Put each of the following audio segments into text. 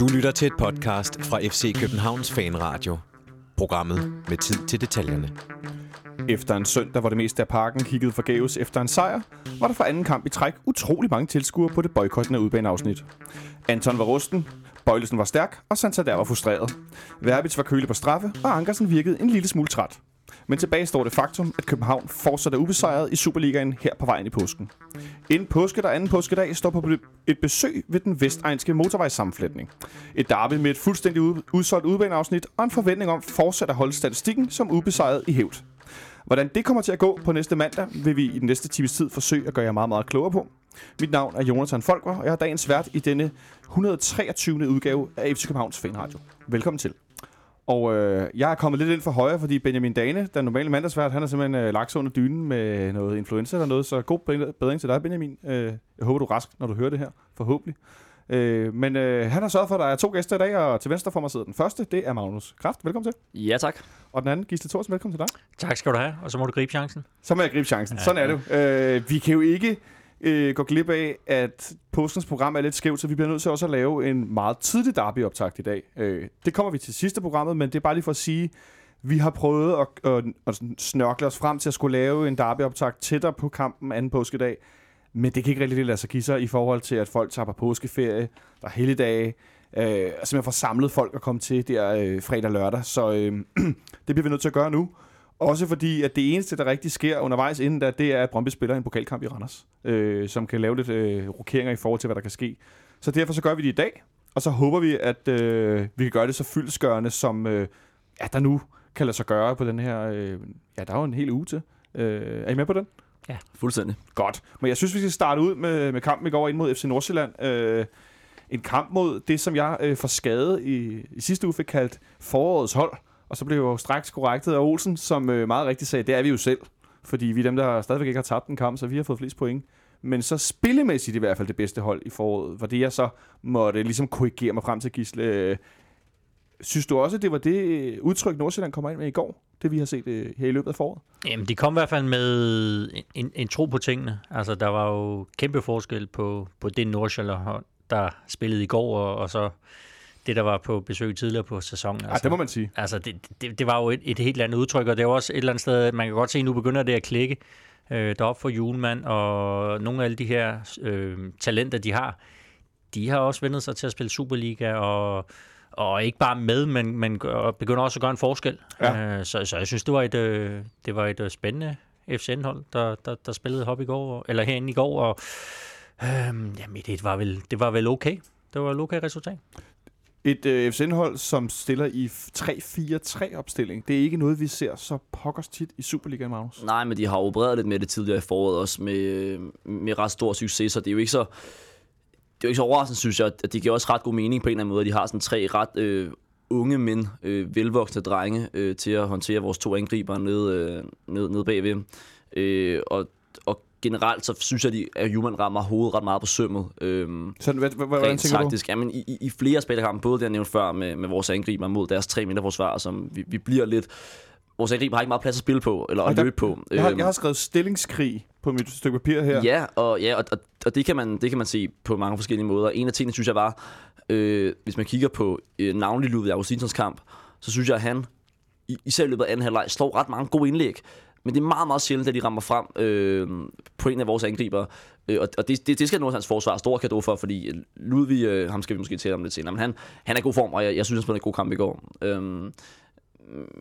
Du lytter til et podcast fra FC Københavns Fanradio. Programmet med tid til detaljerne. Efter en søndag, hvor det meste af parken kiggede forgæves efter en sejr, var der for anden kamp i træk utrolig mange tilskuere på det boykottende udbaneafsnit. Anton var rusten, Bøjlesen var stærk, og Santander var frustreret. Verbits var kølig på straffe, og Ankersen virkede en lille smule træt. Men tilbage står det faktum, at København fortsat er ubesejret i Superligaen her på vejen i påsken. Inden påske der anden påskedag står på et besøg ved den vestegnske motorvejssammenflætning. Et derby med et fuldstændig udsolgt udbaneafsnit og en forventning om fortsat at holde statistikken som ubesejret i hævd. Hvordan det kommer til at gå på næste mandag, vil vi i den næste times tid forsøge at gøre jer meget, meget klogere på. Mit navn er Jonathan Folker, og jeg er dagens vært i denne 123. udgave af FC Københavns Fanradio. Velkommen til. Og øh, jeg er kommet lidt ind for højre, fordi Benjamin Dane, den normale mandagsvært, han er simpelthen øh, lagt sig under dynen med noget influenza eller noget. Så god bedring til dig, Benjamin. Øh, jeg håber, du er rask, når du hører det her. Forhåbentlig. Øh, men øh, han har sørget for, at der er to gæster i dag, og til venstre for mig sidder den første. Det er Magnus Kraft. Velkommen til. Ja, tak. Og den anden, Gisle Thorsen. Velkommen til dig. Tak skal du have, og så må du gribe chancen. Så må jeg gribe chancen. Ja, Sådan er det. Øh, vi kan jo ikke øh, går glip af, at påskens program er lidt skævt, så vi bliver nødt til også at lave en meget tidlig derbyoptakt i dag. Øh, det kommer vi til sidste programmet, men det er bare lige for at sige, vi har prøvet at, øh, at, at snørkle os frem til at skulle lave en derbyoptakt tættere på kampen anden påskedag. Men det kan ikke rigtig lade sig give sig i forhold til, at folk tager på påskeferie, der er helligdage, øh, altså og simpelthen får samlet folk at komme til der øh, fredag og lørdag. Så øh, det bliver vi nødt til at gøre nu. Også fordi, at det eneste, der rigtig sker undervejs inden da, det er, at Brøndby spiller en pokalkamp i Randers, øh, som kan lave lidt øh, rokeringer i forhold til, hvad der kan ske. Så derfor så gør vi det i dag, og så håber vi, at øh, vi kan gøre det så fyldskørende, som øh, ja, der nu kan lade sig gøre på den her... Øh, ja, der er jo en hel uge til. Øh, er I med på den? Ja, fuldstændig. Godt. Men jeg synes, vi skal starte ud med, med kampen i går ind mod FC Nordsjælland. Øh, en kamp mod det, som jeg øh, for skade i, i sidste uge fik kaldt forårets hold. Og så blev jo straks korrektet af Olsen, som øh, meget rigtigt sagde, det er vi jo selv. Fordi vi er dem, der stadigvæk ikke har tabt en kamp, så vi har fået flest point. Men så spillemæssigt i hvert fald det bedste hold i foråret, var det jeg så måtte ligesom korrigere mig frem til Gisle. Øh, synes du også, det var det øh, udtryk, Nordsjælland kommer ind med i går? Det vi har set øh, her i løbet af foråret? Jamen, de kom i hvert fald med en, en, en tro på tingene. Altså, der var jo kæmpe forskel på, på det Nordsjælland der spillede i går, og, og så det, der var på besøg tidligere på sæsonen. Altså, ja, det må man sige. Altså, det, det, det var jo et, et helt andet udtryk, og det er også et eller andet sted, man kan godt se, at nu begynder det at klikke øh, deroppe for Julemand, og nogle af alle de her øh, talenter, de har, de har også vendt sig til at spille Superliga, og og ikke bare med, men, men begynder også at gøre en forskel. Ja. Øh, så, så jeg synes, det var et, øh, det var et øh, spændende FCN-hold, der, der, der spillede hop i går, eller herinde i går, og øh, jamen, det var, vel, det var vel okay. Det var et okay resultat. Et øh, FCN-hold, som stiller i 3-4-3-opstilling. Det er ikke noget, vi ser så pokkers tit i Superligaen, Magnus. Nej, men de har opereret lidt med det tidligere i foråret også med, øh, med ret stor succes, så det er jo ikke så, det er jo ikke så overraskende, synes jeg, at det giver også ret god mening på en eller anden måde, at de har sådan tre ret øh, unge men øh, velvoksne drenge øh, til at håndtere vores to angriber nede, øh, nede, nede bagved. Øh, og, og generelt så synes jeg, at Juman rammer hovedet ret meget på sømmet. Øhm, så hvad, hvad, hvordan tænker taktisk. du? Jamen, i, i, flere spillerkampe, både det jeg nævnte før med, med vores angriber mod deres tre midterforsvar, som vi, vi bliver lidt... Vores angriber har ikke meget plads at spille på, eller at løbe på. Jeg har, jeg har skrevet stillingskrig på mit stykke papir her. Ja, og, ja, og, og, og det, kan man, det kan man se på mange forskellige måder. En af tingene, synes jeg var, øh, hvis man kigger på øh, navnlig Ludvig Augustinsons kamp, så synes jeg, at han, især i løbet af anden halvleg, slår ret mange gode indlæg. Men det er meget, meget sjældent, at de rammer frem øh, på en af vores angriber. Øh, og og det, det, det skal Nordsjællands forsvar stor kado for, fordi Ludvig, øh, ham skal vi måske tale om lidt senere, men han, han er i god form, og jeg, jeg synes, han spillede en god kamp i går. Øh,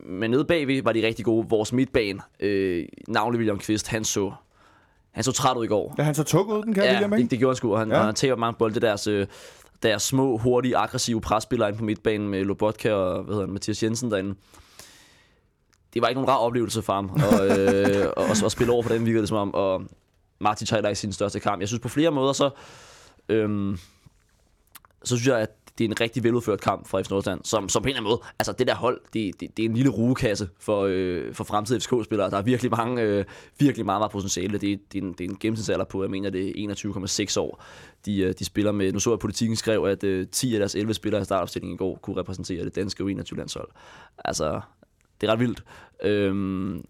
men nede bagved var de rigtig gode. Vores midtbane, øh, navnlig William Kvist, han så, han så træt ud i går. Ja, han så tung ud, den kan ja, William, ikke? Det, det gjorde han sgu, og han, ja. han tager mange bolde. Deres, øh, deres små, hurtige, aggressive presspillere ind på midtbanen med Lobotka og hvad hedder han, Mathias Jensen derinde det var ikke nogen rar oplevelse for ham og, øh, og, og, spille over for den virkede det som om. Og Martin tager i sin største kamp. Jeg synes på flere måder, så, øhm, så synes jeg, at det er en rigtig veludført kamp fra FC Nordsjælland, som, som på en eller anden måde, altså det der hold, det, det, det er en lille rugekasse for, øh, for fremtidige FCK-spillere. Der er virkelig mange, øh, virkelig meget, meget potentiale. Det, det, er en, det er en gennemsnitsalder på, jeg mener, det er 21,6 år, de, øh, de spiller med. Nu så jeg, at politikken skrev, at øh, 10 af deres 11 spillere i startopstillingen i går kunne repræsentere det danske U21-landshold. Altså, det er ret vildt. Øhm,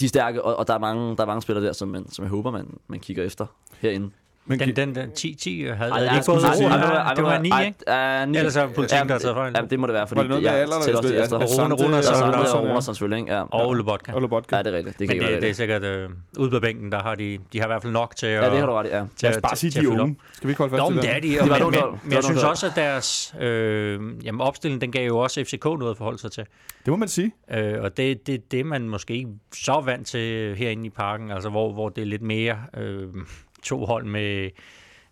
de er stærke, og, og der, er mange, der er mange spillere der, som, man, som jeg håber, man, man kigger efter herinde. Men Den, den, den 10-10 havde, havde Ej, ikke gået over? Det var ej, 9, ej, ikke? Ellers er politikken, der har taget fejl. Ja, det må det være, fordi det jeg tæller også efter. Rune- Rune og sådan, og ja. Ronas selvfølgelig, ikke? Ja, Og Lobotka. Og Lobotka. ja, det er rigtigt. Det kan Men det, det er sikkert øh, ude på bænken, der har de, de har i hvert fald nok til at, Ja, det har du ret i, ja. til, Lad os at- bare sige, til de er unge. Skal vi ikke holde fast til men det? det er de, og men, jeg synes også, at deres øh, jamen, opstilling, den gav jo også FCK noget at forholde sig til. Det må man sige. Øh, og det er det, det, man måske ikke så vant til herinde i parken, altså hvor, hvor det er lidt mere øh, to hold med,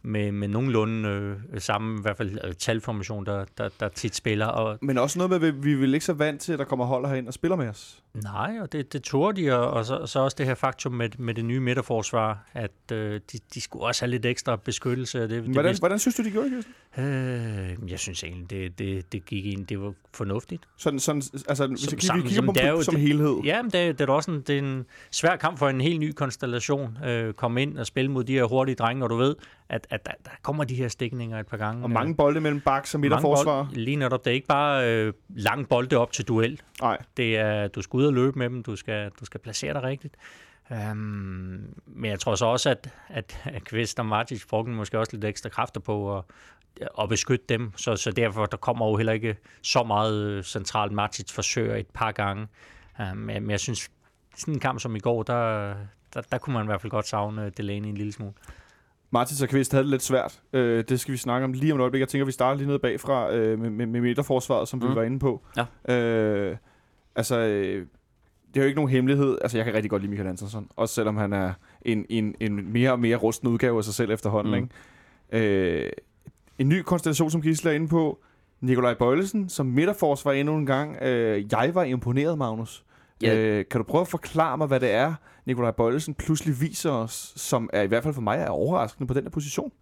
med, med nogenlunde øh, samme i hvert fald øh, talformation, der, der, der tit spiller. Og Men også noget med, at vi er vel ikke så vant til, at der kommer hold herind og spiller med os nej, og det, det turde de, og, og så, så også det her faktum med, med det nye midterforsvar, at øh, de, de skulle også have lidt ekstra beskyttelse. Det, det Hvordan, vidste- hvordan synes du, de gjorde, Kirsten? Øh, jeg synes egentlig, det, det, det gik ind, det var fornuftigt. Sådan, sådan, altså, hvis Som jeg, sammen- vi kigger på det dem som det- helhed. Ja, men det, det er også en, det er en svær kamp for en helt ny konstellation. Øh, komme ind og spille mod de her hurtige drenge, og du ved, at, at der, der kommer de her stikninger et par gange. Og mange bolde mellem baks og Mange midterforsvar. bold- Lige netop, det er ikke bare øh, lang bolde op til duel. Nej. Det er, du skal ud og løbe med dem, du skal, du skal placere dig rigtigt. Um, men jeg tror så også, at, at, Kvist og Martic brugte måske også lidt ekstra kræfter på at, at beskytte dem, så, så derfor der kommer jo heller ikke så meget centralt. Martic forsøger et par gange, um, men jeg synes, sådan en kamp som i går, der, der, der kunne man i hvert fald godt savne Delaney en lille smule. Martins og Kvist havde det lidt svært. Øh, det skal vi snakke om lige om et øjeblik. Jeg tænker, vi starter lige nede bagfra øh, med, med, med midterforsvaret, som mm. vi var inde på. Ja. Øh, altså, øh, det er jo ikke nogen hemmelighed. Altså, jeg kan rigtig godt lide Michael Andersson. Også selvom han er en, en, en mere og mere rusten udgave af sig selv efterhånden. Mm. Ikke? Øh, en ny konstellation, som Gisle er inde på. Nikolaj Bøjlesen som midterforsvar endnu en gang. Øh, jeg var imponeret, Magnus. Ja. Øh, kan du prøve at forklare mig, hvad det er, Nikolaj Bøjlesen pludselig viser os, som er i hvert fald for mig er overraskende på den der position?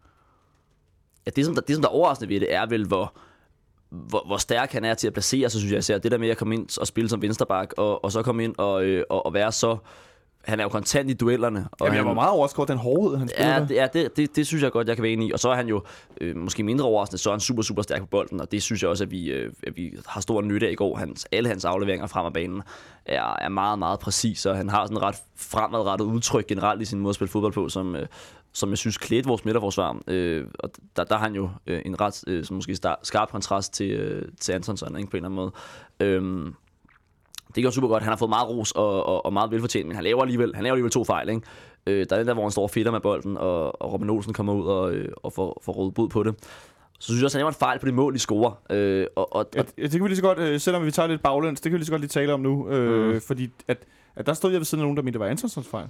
Ja, det, som der, det, som der er overraskende ved det, er vel, hvor, hvor, hvor stærk han er til at placere sig, synes jeg især. Det der med at komme ind og spille som vensterbak, og, og så komme ind og, øh, og, og være så... Han er jo kontant i duellerne. Og Jamen, jeg var meget overrasket over den hårdhed, han spillede Ja, det, ja det, det, det synes jeg godt, jeg kan være enig i. Og så er han jo øh, måske mindre overraskende, så er han super, super stærk på bolden, og det synes jeg også, at vi, øh, at vi har stor nytte af i går. Hans, alle hans afleveringer frem af banen er, er meget, meget præcis, og han har sådan et ret fremadrettet udtryk generelt i sin måde at spille fodbold på, som, øh, som jeg synes klædte vores midterforsvar. Øh, og der, der har han jo øh, en ret øh, som måske star, skarp kontrast til, øh, til Antonsson, ikke, på en eller anden måde. Øh, det går super godt. Han har fået meget ros og, og, og meget velfortjent, men han laver alligevel, han laver alligevel to fejl. Ikke? Øh, der er den der, hvor han står og fedter med bolden, og, og Robin Olsen kommer ud og, øh, og får, får rådet bud på det. Så synes jeg også, han laver en fejl på det mål, de scorer. Øh, og, og, Ja, det kan vi lige så godt, øh, selvom vi tager lidt baglæns, det kan vi lige så godt lige tale om nu. Øh, Mm. Fordi at, at der stod jeg ved siden af nogen, der mente, det var Antonsons fejl.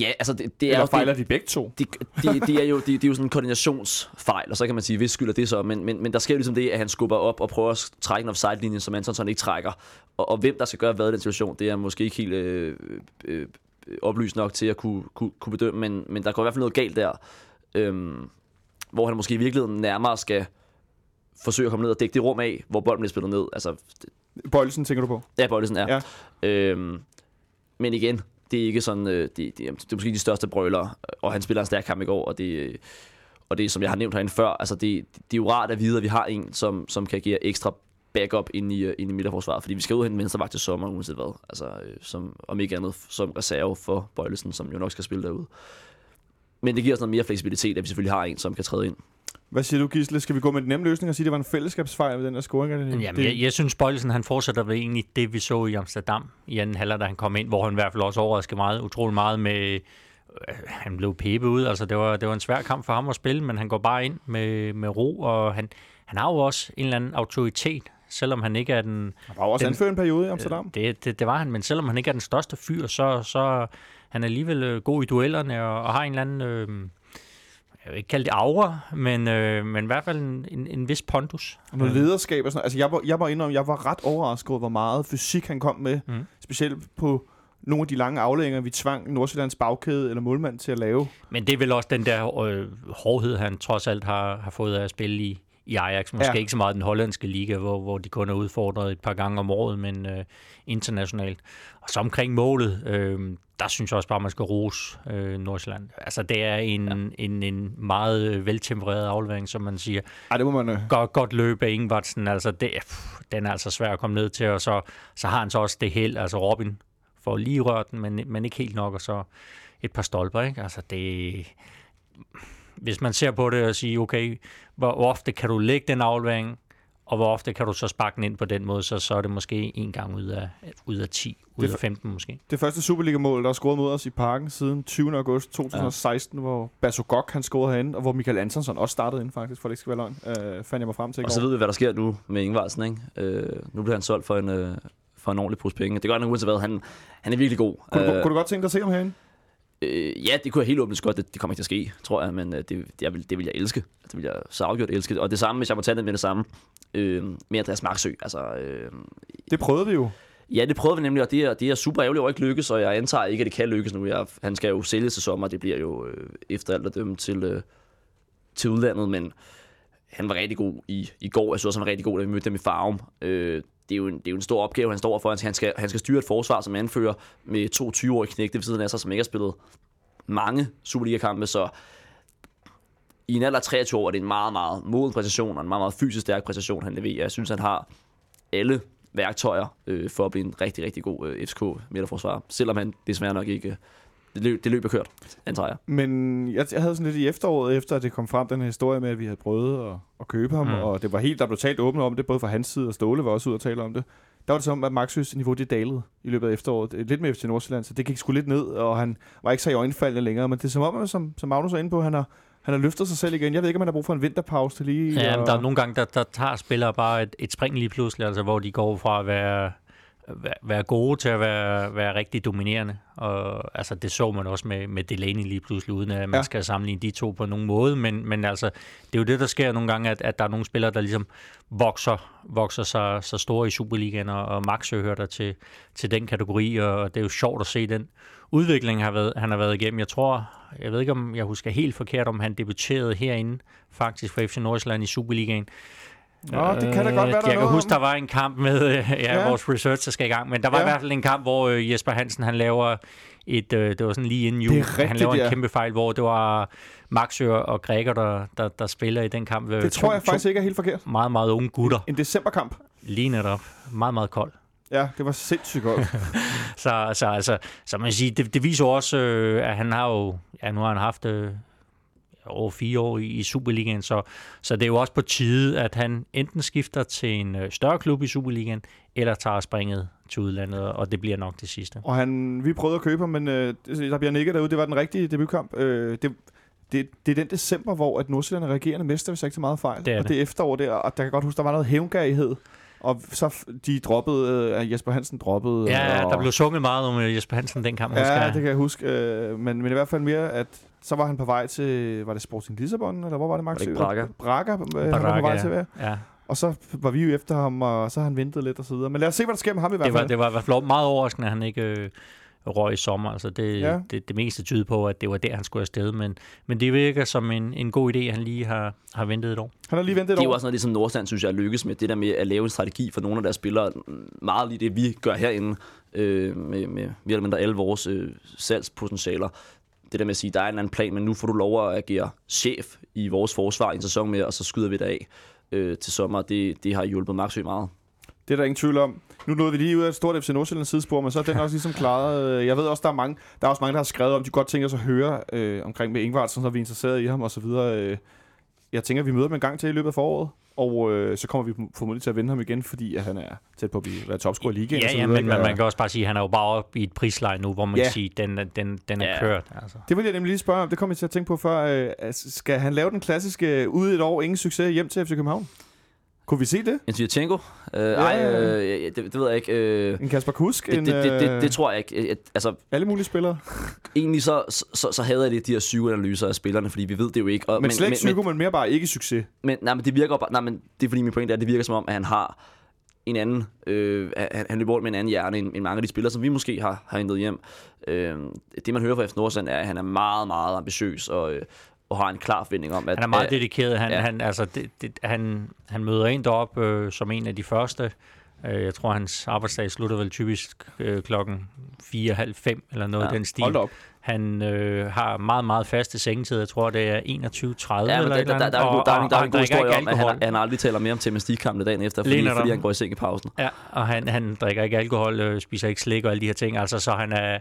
Ja, altså det, det er Eller jo... fejler det, de begge to? det, det, det, er jo, det, det er jo sådan en koordinationsfejl, og så kan man sige, hvis skylder det så, men, men, men der sker jo ligesom det, at han skubber op og prøver at trække en offside-linje, som Antonsson ikke trækker. Og, og hvem der skal gøre hvad i den situation, det er måske ikke helt øh, øh, øh, oplyst nok til at kunne, kunne, kunne bedømme, men, men der går i hvert fald noget galt der, øhm, hvor han måske i virkeligheden nærmere skal forsøge at komme ned og dække det rum af, hvor bolden bliver spillet ned. Altså, Bøjelsen tænker du på? Ja, Bøjlesen er. Ja. Ja. Øhm, men igen, det er ikke sådan, øh, det, det, det er måske de største brøler, og han spiller en stærk kamp i går, og det, øh, og det som jeg har nævnt herinde før, altså det, det er jo rart at vide, at vi har en, som, som kan give ekstra backup ind i, øh, ind i midterforsvaret, fordi vi skal ud hen venstre til sommer, uanset hvad. Altså, øh, som, om ikke andet som reserve for Bøjlesen, som jo nok skal spille derude. Men det giver os noget mere fleksibilitet, at vi selvfølgelig har en, som kan træde ind. Hvad siger du, Gisle? Skal vi gå med den nemme løsning og sige, at det var en fællesskabsfejl med den der scoring? Jamen, det, jeg, jeg synes, Bøjlesen han fortsætter ved egentlig det, vi så i Amsterdam i anden halvleg, da han kom ind, hvor han i hvert fald også overraskede meget, utrolig meget med... Øh, han blev pæbe ud, altså det var, det var en svær kamp for ham at spille, men han går bare ind med, med ro, og han, han har jo også en eller anden autoritet, selvom han ikke er den... Han var også den- anført en periode i Amsterdam. Det, det, det var han, men selvom han ikke er den største fyr, så, så han er alligevel øh, god i duellerne og, og har en eller anden... Øh, jeg vil ikke kalde det aura, men, øh, men i hvert fald en, en, en vis pondus. Noget lederskab og sådan. Altså, jeg var, jeg var indrømme, jeg var ret overrasket over, hvor meget fysik han kom med. Mm. Specielt på nogle af de lange aflægninger, vi tvang Nordsjællands bagkæde eller målmand til at lave. Men det er vel også den der øh, hårdhed, han trods alt har, har fået af at spille i, i Ajax. Måske Ja. ikke så meget den hollandske liga, hvor, hvor de kun er udfordret et par gange om året, men øh, internationalt. Og så omkring målet, øh, der synes jeg også bare, man skal rose øh, Nordsjælland. Altså, det er en, ja. en, en meget øh, veltempereret aflevering, som man siger. Ej, det må man... Øh. Godt, godt løb af Ingvartsen. Altså, det, pff, den er altså svær at komme ned til, og så, så har han så også det held. Altså, Robin får lige rørt den, men, men ikke helt nok, og så et par stolper. Ikke? Altså det, hvis man ser på det og siger, okay, hvor ofte kan du lægge den aflevering, og hvor ofte kan du så sparke den ind på den måde, så, så er det måske en gang ud af, ud af 10, ud Det- af 15 måske. Det første Superliga-mål, der er scoret mod os i parken siden 20. august 2016, ja. hvor Basogok han scorede herinde, og hvor Michael Antonsson også startede ind faktisk, for det ikke skal være løgn, øh, fandt jeg mig frem til Og så ved vi, hvad der sker nu med Ingvarsen. Ikke? Øh, nu bliver han solgt for en, øh, for en ordentlig pose penge. Det gør han uanset hvad. Han, han er virkelig god. Kunne, du, Øh, kunne du godt tænke dig at se ham herinde? Øh, ja, det kunne jeg helt åbent godt. Det, det kommer ikke til at ske, tror jeg, men øh, det, det, jeg vil, det vil jeg elske. Det vil jeg så afgjort elske. Og det samme, hvis jeg må tage det med det samme, øh, med Andreas Marksø. Altså, øh, Det prøvede vi jo. ja, det prøvede vi nemlig, og det er, det er super ærgerligt over ikke lykkes, og jeg antager ikke, at det kan lykkes nu. Jeg, han skal jo sælge til sommer, det bliver jo øh, efter alt at dømme til, øh, til udlandet, men han var rigtig god i, i går. Jeg synes også, han var rigtig god, da vi mødte dem i Farum. Øh, det er, jo en, det er jo en stor opgave, han står for. Han skal, han skal styre et forsvar som anfører med to 20-årige knægte ved siden af sig, som ikke har spillet mange Superliga-kampe, så i en alder af 23 år er det en meget, meget moden præstation, og en meget, meget fysisk stærk præstation, han leverer. Jeg synes, han har alle værktøjer øh, for at blive en rigtig, rigtig god øh, FCK midterforsvar, selvom han desværre nok ikke... Øh, det, løb, det løb er kørt, antager jeg. Men jeg, jeg havde sådan lidt i efteråret, efter at det kom frem, den her historie med, at vi havde prøvet at, at købe ham, mm. Og det var helt, der blev talt åbent om det, både fra hans side og Ståle var også ude og tale om det. Der var det som, at Maxøs niveau det dalede i løbet af efteråret. Lidt med FC Nordsjælland, så det gik sgu lidt ned, og han var ikke så i øjenfaldende længere. Men det er som om, at, som, som Magnus er inde på, han har, han har løftet sig selv igen. Jeg ved ikke, om han har brug for en vinterpause til lige... Ja, men og- der er nogle gange, der, der tager spillere bare et, et spring lige pludselig, altså hvor de går fra at være, være- gode til at være, være rigtig dominerende. Og altså, det så man også med, med Delaney lige pludselig, uden at man Ja. skal sammenligne de to på nogen måde. Men, men altså, det er jo det, der sker nogle gange, at, at der er nogle spillere, der ligesom vokser, vokser sig så store i Superligaen, og, og Maxø hører der til, til den kategori, og det er jo sjovt at se den udvikling, han har været, han har været igennem. Jeg tror, jeg ved ikke, om jeg husker helt forkert, om han debuterede herinde, faktisk for FC Nordsjælland i Superligaen. Nå, det kan da godt være, der er Jeg noget kan huske, om. der var en kamp med, øh, ja, Ja. vores research, der skal i gang, men der var Ja. i hvert fald en kamp, hvor øh, Jesper Hansen, han laver et, øh, det var sådan lige inden jul, rigtigt, han laver en ja. kæmpe fejl, hvor det var Maxø og Græker, der, der, der spiller i den kamp. Øh, Det tror jeg faktisk ikke er helt forkert. To meget, meget unge gutter. En decemberkamp. Lige netop. Meget, meget kold. Ja, det var sindssygt godt. Så, så, altså, så man kan sige, det, det viser også, øh, at han har jo, ja, nu har han haft øh, over fire år i, i Superligaen, så, så det er jo også på tide, at han enten skifter til en øh, større klub i Superligaen, eller tager springet til udlandet, og det bliver nok det sidste. Og han, vi prøvede at købe ham, men øh, det- der bliver nikket derude. Det var den rigtige debutkamp. Øh, det, det, det er den december, hvor at Nordsjælland er regerende mester, hvis jeg ikke så meget fejl. Det er og det. det er efterår der, og der kan godt huske, der var noget hævngærighed. Og så de droppede, øh, Jesper Hansen droppede. Ja, og, der blev sunget meget om øh, Jesper Hansen den kamp, Ja, jeg. det kan jeg huske. Øh, men, men i hvert fald mere, at så var han på vej til, var det Sporting Lissabon, eller hvor var det, Max? Var det ikke Braga? Braga, øh, han var på vej til at være. ja. Og så var vi jo efter ham, og så har han ventet lidt og så videre. Men lad os se, hvad der sker med ham i hvert Det var, fald. det var i hvert fald meget overraskende, at han ikke øh, røg i sommer. Altså det, Ja. ja. det, det meste tyder på, at det var der, han skulle afsted. Men, men det virker som en, en god idé, at han lige har, har ventet et år. Han har lige ventet et Det er jo år. også noget, det som Nordstand synes jeg er lykkes med, det der med at lave en strategi for nogle af deres spillere. Meget lige det, vi gør herinde, øh, med, med mere eller mindre alle vores øh, salgspotentialer. Det der med at sige, der er en anden plan, men nu får du lov at agere chef i vores forsvar i en sæson mere, og så skyder vi dig af øh, til sommer. Det, det har hjulpet Maxø meget. Det er der ingen tvivl om. Nu nåede vi lige ud af et stort FC Nordsjællands sidespor, men så er den også ligesom klaret. Øh, jeg ved også, der er mange, der er også mange, der har skrevet om, de godt tænker sig at høre øh, omkring med Ingvartsen, så vi er interesseret i ham og så videre. Øh, jeg tænker, vi møder dem en gang til i løbet af foråret, og øh, så kommer vi formodentlig til at vinde ham igen, fordi at han er tæt på at blive være topscorer i ligaen. og Ja, så ja, men man, Og man kan også bare sige, at han er jo bare oppe i et prisleje nu, hvor man Ja. kan sige, at den, er- den, den er Ja. kørt. Altså. Det vil jeg nemlig lige spørge om. Det kommer jeg til at tænke på før. Øh, altså, skal han lave den klassiske øh, ude et år, ingen succes, hjem til FC København? Kunne vi se det? En Tjechenko? Øh, ej, øh, det, det ved jeg ikke. Øh, En Kasper Kusk? det, en, det, det, det, øh, det tror jeg ikke. Jeg- Altså, Alle mulige spillere. egentlig så, så, så hader jeg lidt de her psykoanalyser af spillerne, fordi vi ved det jo ikke. Og, Men, men slet ikke psyko, men mere bare ikke succes. Men, nej, men det virker bare, nej, men det er fordi min pointe er, at det virker som om, at han har en anden, øh, han, han løber rundt med en anden hjerne end, end mange af de spillere, som vi måske har, har hentet hjem. Øh, det man hører fra FC Nordsjælland er, at han er meget, meget ambitiøs og, øh, og har en klar forventning om, at... Han er meget dedikeret. Han, ja. han, altså, det, det, han, han møder ind derop øh, som en af de første. Øh, jeg tror, hans arbejdsdag slutter vel typisk øh, klokken 4.30 eller noget Ja, den stil. Hold op. Han øh, har meget, meget faste sengetider. Jeg tror, det er 21.30 Ja, eller der, der, der, der, er der, er en- der er en god historie om, at han, han aldrig taler mere om gymnastikkampene dagen efter, fordi, fordi han går i seng i pausen. Ja, og han, han drikker ikke alkohol, øh, spiser ikke slik og alle de her ting. Altså, så han er...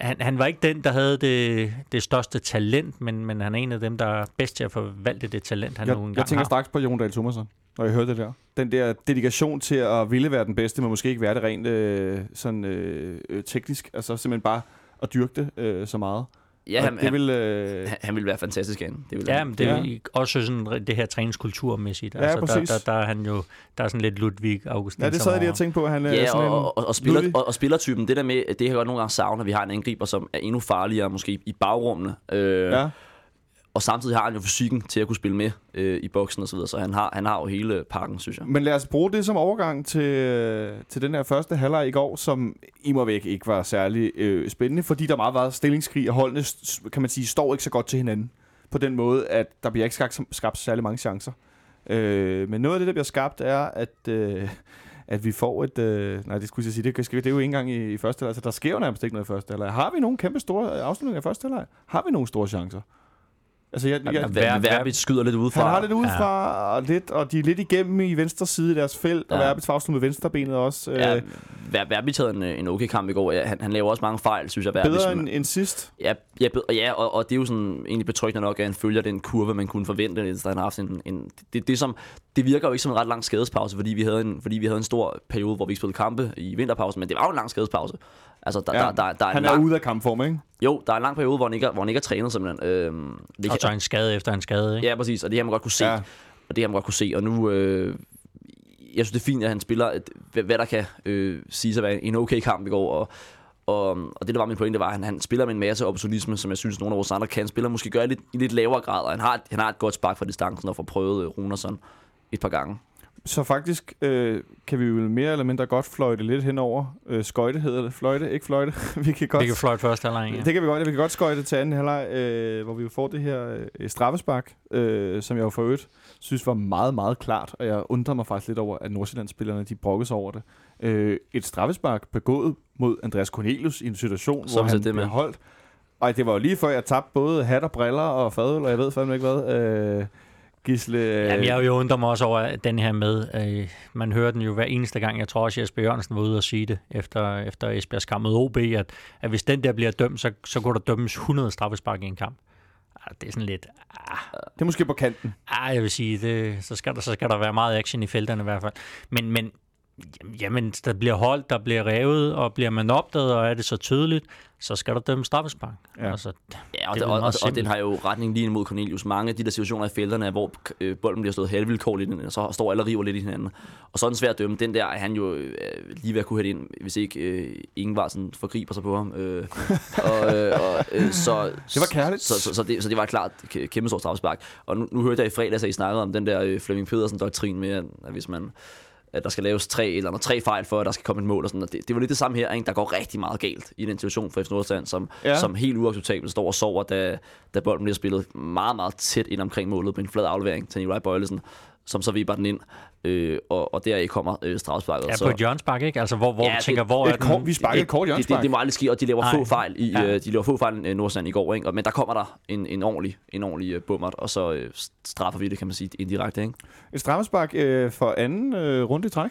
Han, han var ikke den, der havde det, det største talent, men, men han er en af dem, der er bedst til at forvalte det talent, han Jeg, nu jeg engang tænker har. straks på Jon Dahl Thomasson, når jeg hører det der. Den der dedikation til at ville være den bedste, men måske ikke være det rent øh, sådan, øh, øh, teknisk. Altså simpelthen bare at dyrke det øh, så meget. Ja, Og han, det vil, øh, han, han ville være fantastisk igen. Det ville Ja, men det er Ja. også sådan det her træningskulturmæssigt. Ja, altså, der, præcis. der, der, er han jo, der er sådan lidt Ludvig Augustin. ja, det sad jeg lige og tænkte på, han er Ja, sådan en... og, og, og, spiller, Ludvig. og, og spillertypen, det der med, det har jeg godt nogle gange savnet, at vi har en angriber, som er endnu farligere måske i bagrummene. Øh, Ja. Og samtidig har han jo fysikken til at kunne spille med øh, i boksen og så videre, så han har, han har jo hele pakken, synes jeg. Men lad os bruge det som overgang til, til den her første halvleg i går, som i må væk ikke var særlig øh, spændende, fordi der meget var stillingskrig, og holdene, kan man sige, står ikke så godt til hinanden. På den måde, at der bliver ikke skabt, skabt særlig mange chancer. Øh, men noget af det, der bliver skabt, er, at, øh, at vi får et... Øh, nej, det skulle jeg sige, det, det er jo ikke engang i, i første halvleg. Altså, der sker jo nærmest ikke noget i første halvleg. Har vi nogle kæmpe store afslutninger i første halvleg? Har vi nogle store chancer? Altså, jeg, jeg, Ver- Ver, Verbit skyder lidt udefra. han har lidt udefra, ja. og, lidt, og de er lidt igennem i venstre side i deres felt, ja. og. Verbits får med venstrebenet også. Ja, Øh, Ver, Verbit havde en, en okay kamp i går. Ja, han, han laver også mange fejl, synes jeg. Verbit, bedre end, end sidst. Ja, ja, bedre, ja og, og det er jo sådan egentlig betryggende nok, at han følger den kurve, man kunne forvente, hvis han har haft en... en det, det, som, det virker jo ikke som en ret lang skadespause, fordi vi, havde en, fordi vi havde en stor periode, hvor vi ikke spillede kampe i vinterpausen, men det var jo en lang skadespause. Altså, der, Ja. der, der, der er Han er lang, ude af kampform, ikke? Jo, der er en lang periode, hvor han ikke, er- hvor han ikke er trænet simpelthen. Øhm, det Og så en skade efter en skade, ikke? Ja, præcis, og det har man godt kunne se. Ja. Og det har man godt kunne se, og nu... Øh, jeg synes, det er fint, at han spiller, hvad, hvad der kan øh, sige at være en okay kamp i går, og, og, og det, der var min pointe, var, at han, han spiller med en masse opportunisme, som jeg synes, nogle af vores andre kan spille, måske gør i lidt, i lidt lavere grad, og han har, han har et godt spark fra distancen, og får prøvet øh, Runersson et par gange. Så faktisk øh, kan vi jo mere eller mindre godt fløjte lidt henover. Øh, skøjte hedder det. Fløjte, ikke fløjte. vi kan godt... Vi kan fløjte første halvleg, ja. Det kan vi godt. Vi kan godt skøjte til anden halvleg, øh, hvor vi jo får det her øh, straffespark, øh, som jeg jo for øvrigt synes var meget, meget klart. Og jeg undrer mig faktisk lidt over, at Nordsjællandsspillerne de brokkes sig over det. Øh, et straffespark begået mod Andreas Cornelius i en situation, Som hvor han det med. holdt. Og det var jo lige før, jeg tabte både hat og briller og fadøl, og jeg ved fandme ikke hvad. Øh, Gisle... Øh, Jamen, jeg jo undrer mig også over den her med. Øh, man hører den jo hver eneste gang. Jeg tror også, Jesper Jørgensen var ude og sige det efter, efter Esbjergs kamp mod OB, at, at hvis den der bliver dømt, så, så kunne der dømmes 100 straffespark i en kamp. Ah, Det er sådan lidt... Det er måske på kanten. Ah, jeg vil sige, det, så, skal der, så skal der være meget action i felterne i hvert fald. Men, men jamen, der bliver holdt, der bliver revet, og bliver man opdaget, og er det så tydeligt, så skal der dømme straffespark. Ja. Altså, Ja, og, Det er og, og, og den har jo retning lige mod Cornelius. Mange af de der situationer i felterne, er, hvor øh, bolden bliver slået halvvilkårligt, ind, og så står alle og river lidt i hinanden. Og så er den svært at dømme. Den der er han jo øh, lige ved at kunne hætte ind, hvis ikke øh, ingen var sådan forgriber sig på ham. Øh, og, øh, og, øh, så, Det var kærligt. Så, så, så, det, så det var et klart kæmpe stort straffespark. Og nu, nu hørte jeg i fredags, at I snakkede om den der øh, Flemming Pedersen-doktrin med, at hvis man at der skal laves tre eller andet, tre fejl for, at der skal komme et mål. Og sådan. Og det, det var lidt det samme her. Ikke? Der går rigtig meget galt i den situation for FC Nordsjælland, som, Ja. som helt uacceptabelt står og sover, da, da bolden bliver spillet meget, meget tæt ind omkring målet på en flad aflevering til Nikolaj Bøjlesen, som så vipper den ind. Øh, og, og deraf kommer øh, straffesparket. ja, så, på et hjørnspark, ikke? Altså, hvor, hvor Ja, ja, det- tænker, hvor er Et kort, den... vi sparkede et kort det, det, hjørnspark. det, må aldrig ske, og de laver Nej. få fejl i, Ja. ja. øh, de laver få fejl i Nordsjælland i går, ikke? Og, men der kommer der en, en ordentlig, en ordentlig øh, bummert, og så øh, straffer vi det, kan man sige, indirekte. Ikke? Et straffespark øh, for anden øh, runde i træk.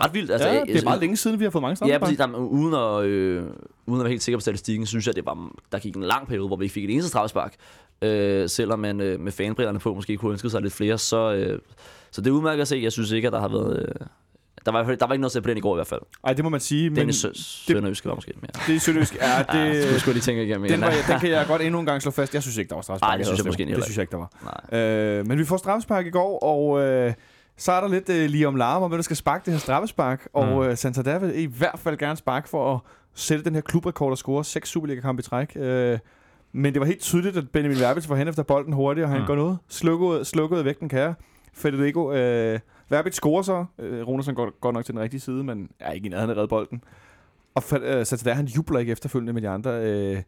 Ret vildt. Altså, ja, det er meget længe siden, vi har fået mange Ja, straffespark. præcis. Der, uden, at, øh, uden at være helt sikker på statistikken, synes jeg, det var, der gik en lang periode, hvor vi ikke fik et eneste straffespark. Øh, selvom man øh, med fanbrillerne på måske kunne ønske sig lidt flere, så, øh, så det er udmærket at se. Jeg synes ikke, at der har været... Øh, der var, der var ikke noget at sætte på den i går i hvert fald. Ej, det må man sige. Den Men i sø- Sønderjyske var måske mere. det er sønderjysk. Ja, det, Ja, det skulle jeg lige tænke igennem. den, igen. var, den kan jeg godt endnu en gang slå fast. Jeg synes ikke, der var straffespark. Ej, det synes jeg i måske heller Det synes jeg ikke, der var. Nej. Øh, men vi får straffespark i går, og øh, så er der lidt øh, lige om larm om, hvem der skal sparke det her straffespark. Og Mm. øh, Santander vil i hvert fald gerne sparke for at sætte den her klubrekord og score seks Superliga-kampe i træk. Øh, men det var helt tydeligt, at Benjamin Verbitz var hen efter bolden hurtigt, og han Mm. går noget. Slukkede, slukkede væk den kære. Federico øh, Verbitz scorer så. Øh, Ronersen går godt nok til den rigtige side, men er ikke i nærheden af redde bolden. Og øh, Santander, han jubler ikke efterfølgende med de andre. Øh,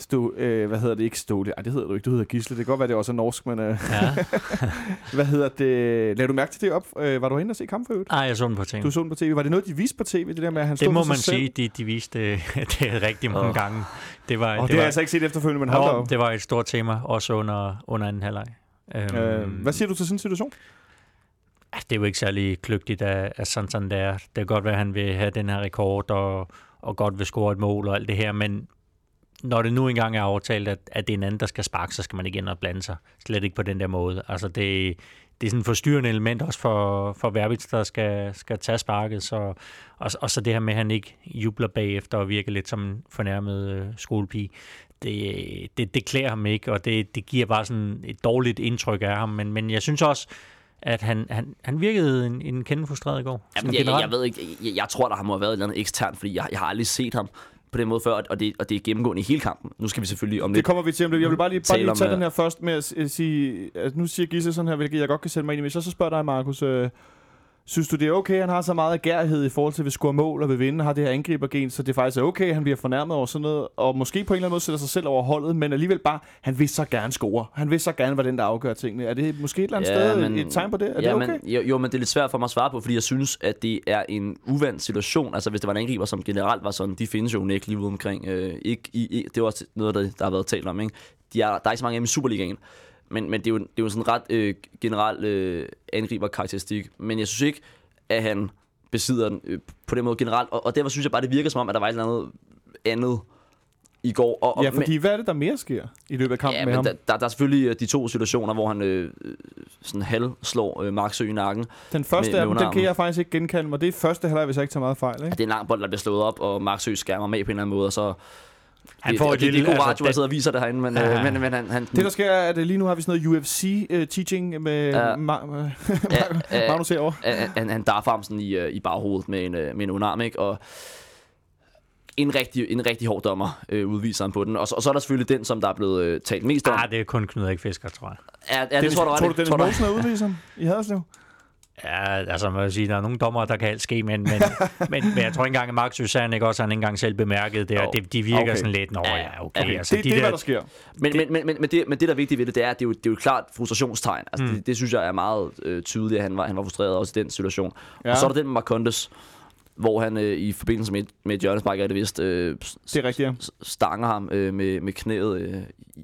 Stå, øh, hvad hedder det? Ikke Ståle. Ej, det hedder du ikke. Du hedder Gisle. Det kan godt være, det også er norsk, men... Øh, Ja. hvad hedder det? Lad du mærke til det op? Øh, var du inde og se kampen for øvrigt? Ej, jeg så den på ting. Du så den på tv. Var det noget, de viste på tv? Det der med, at han Det stod må for man selv? sige, de, de viste øh, det rigtig mange Åh. gange. Det var, Og det, det har jeg altså ikke set efterfølgende, men hold det var et stort tema, også under, under anden halvleg. Øhm, Øh, hvad siger du til sådan en situation? Det er jo ikke særlig kløgtigt af, af Santander. Det kan godt være, at han vil have den her rekord, og, og godt vil score et mål og alt det her, men når det nu engang er aftalt, at, at det er en anden, der skal sparke, så skal man ikke ind og blande sig. Slet ikke på den der måde. Altså, det, det er sådan et forstyrrende element også for, for Verbitz, der skal, skal tage sparket. Så, og, og så det her med, at han ikke jubler bagefter og virker lidt som en fornærmet øh, skolepige. Det, det, det klæder ham ikke, og det, det giver bare sådan et dårligt indtryk af ham. Men, men jeg synes også, at han, han, han virkede en, en kende frustreret i går. Jamen, jeg, jeg ved ikke, jeg, jeg tror, der har må have været et eller andet eksternt, fordi jeg, jeg har aldrig set ham på den måde før, og det, og det er gennemgående i hele kampen. Nu skal vi selvfølgelig om Det lidt... kommer vi til om lidt. Jeg vil bare lige, bare lige om, tage øh, den her først med at sige, at nu siger Gisse sådan her, hvilket jeg godt kan sætte mig ind i. Hvis jeg så spørger dig, Markus, øh, synes du, det er okay, han har så meget gærighed i forhold til, at vi score mål og vil vinde, har det her angribergen, så det faktisk er okay, han bliver fornærmet over sådan noget, og måske på en eller anden måde sætter sig selv over holdet, men alligevel bare, han vil så gerne score. Han vil så gerne være den, der afgør tingene. Er det måske et eller andet Ja, sted men- et tegn på det? Er ja, det okay? men, jo, jo, men det er lidt svært for mig at svare på, fordi jeg synes, at det er en uvandt situation. Altså, hvis det var en angriber, som generelt var sådan, de findes jo ikke lige ude omkring. Øh, ikke i, det også noget, der, der har været talt om. Ikke? De er, der er ikke så mange af dem i Superligaen. Men, men det, er jo, det er jo sådan en ret øh, generel øh, angriber-karakteristik. Men jeg synes ikke, at han besidder den øh, på den måde generelt. Og, og derfor synes jeg bare, det virker som om, at der var et eller andet andet i går. Og, og, Ja, fordi hvad er det, der mere sker i løbet af kampen Ja, med men ham? der, der, der er selvfølgelig øh, de to situationer, hvor han øh, sådan halv slår øh, Marksø i nakken. Den første med- af dem, den kan jeg faktisk ikke genkalde mig. Det er første halvleg, hvis jeg ikke tager meget fejl, ikke? Det er en lang bold, der bliver slået op, og Marksø skærmer med på en eller anden måde, og så... Han det, får det, et det, det, lille- er god altså, radio, det- sidder og viser det herinde, men, Ja. øh, men, men han... han Det, der sker, er, at lige nu har vi sådan noget UFC-teaching med Ja. Ma- ja, øh, Magnus herovre. han, han, han darfer ham sådan i, øh, i baghovedet med en, øh, med en underarm, ikke? Og en rigtig, en rigtig hård dommer øh, udviser han på den. Og så, og så er der selvfølgelig den, som der er blevet øh, talt mest om. Ah, det er kun Knud Erik Fisker, tror jeg. Ja, ja, det tror du ret Tror i. du, Dennis du- Mosen er udvist ham i Haderslev? Ja, altså man vil sige, der er nogle dommer, der kan alt ske, men, men, men, men jeg tror ikke engang, at Mark Susanne ikke også han ikke engang selv bemærket det, og Jo. det, de virker Okay. sådan lidt, nå Ja, okay. okay. Altså, Det, de det er, der, hvad der sker. Men, men, men, men, men, det, men det, der er vigtigt ved det, det er, at det er jo, det er jo et klart frustrationstegn. Altså, Mm. det, det, synes jeg er meget øh, tydeligt, at han var, han var frustreret også i den situation. Ja. Og så er der den med Marcondes, hvor han øh, i forbindelse med, med et hjørnespark, er det vist, øh, Det er rigtigt, ja. stanger ham øh, med, med knæet øh,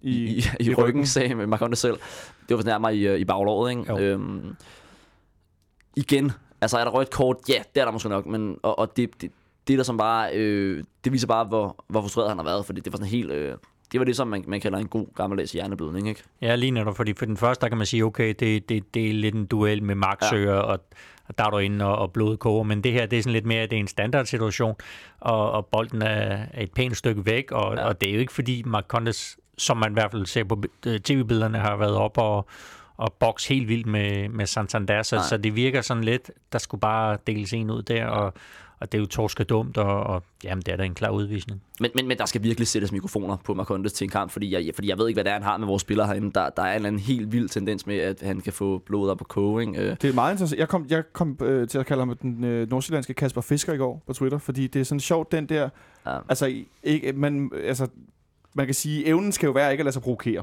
i, I- i, i, ryggen. ryggen, sagde med Marcondes selv. Det var nærmere i, øh, i baglåret, ikke? Jo. Øhm, igen, altså er der rødt kort? Ja, det er der måske nok, men og, og det, det, det der som bare, øh, det viser bare, hvor, hvor frustreret han har været, fordi det var sådan helt, øh, det var det, som man, man kalder en god gammeldags hjerneblødning, ikke? Ja, lige netop, fordi for den første, der kan man sige, okay, det, det, det er lidt en duel med magtsøger, ja. og, og der er du inde og, og blodet koger, men det her, det er sådan lidt mere, det er en standardsituation, og, og bolden er, er et pænt stykke væk, og, Ja. og det er jo ikke fordi Mark Condes, som man i hvert fald ser på øh, tv-billederne, har været op og, og boks helt vildt med, med Santander, så, Nej. så det virker sådan lidt, der skulle bare deles en ud der, og, og det er jo torske dumt, og, og jamen, det er da en klar udvisning. Men, men, men der skal virkelig sættes mikrofoner på Marcondes til en kamp, fordi jeg, fordi jeg ved ikke, hvad det er, han har med vores spillere herinde. Der, der er en eller anden helt vild tendens med, at han kan få blodet op på koge? Øh, Det er meget interessant. Jeg kom, jeg kom øh, til at kalde ham den øh, nordsjællandske Kasper Fisker i går på Twitter, fordi det er sådan sjovt, den der... Ja. Altså, ikke, man, altså, man kan sige, evnen skal jo være ikke at lade sig provokere.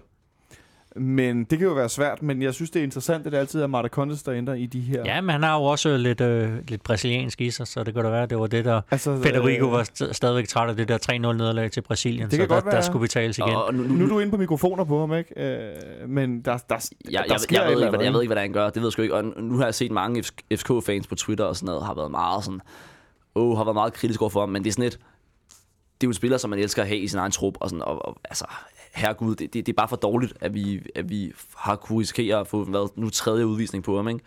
Men det kan jo være svært, men jeg synes, det er interessant, at det altid er Marta Condes, der ændrer i de her... Ja, men han har jo også lidt, øh, lidt brasiliansk i sig, så det kan da være, det var det, der altså, Federico var st- stadigvæk træt af det der 3-0-nederlag til Brasilien, Det kan så godt der, der være. skulle betales igen. og, nu, nu, Nu er du inde på mikrofoner på ham, ikke? Øh, men der, der, jeg, jeg, der jeg, sker jeg, et ved ikke, hvad, jeg ved ikke, hvad er, han gør. Det ved jeg sgu ikke. Og nu har jeg set mange FCK-fans på Twitter og sådan noget, har været meget sådan... Åh, oh, har været meget kritisk overfor ham, men det er sådan et... Det er jo en spiller, som man elsker at have i sin egen trup, og sådan, og, og altså, herregud, det, det, det, er bare for dårligt, at vi, at vi har kunne risikere at få, hvad, nu tredje udvisning på ham, ikke?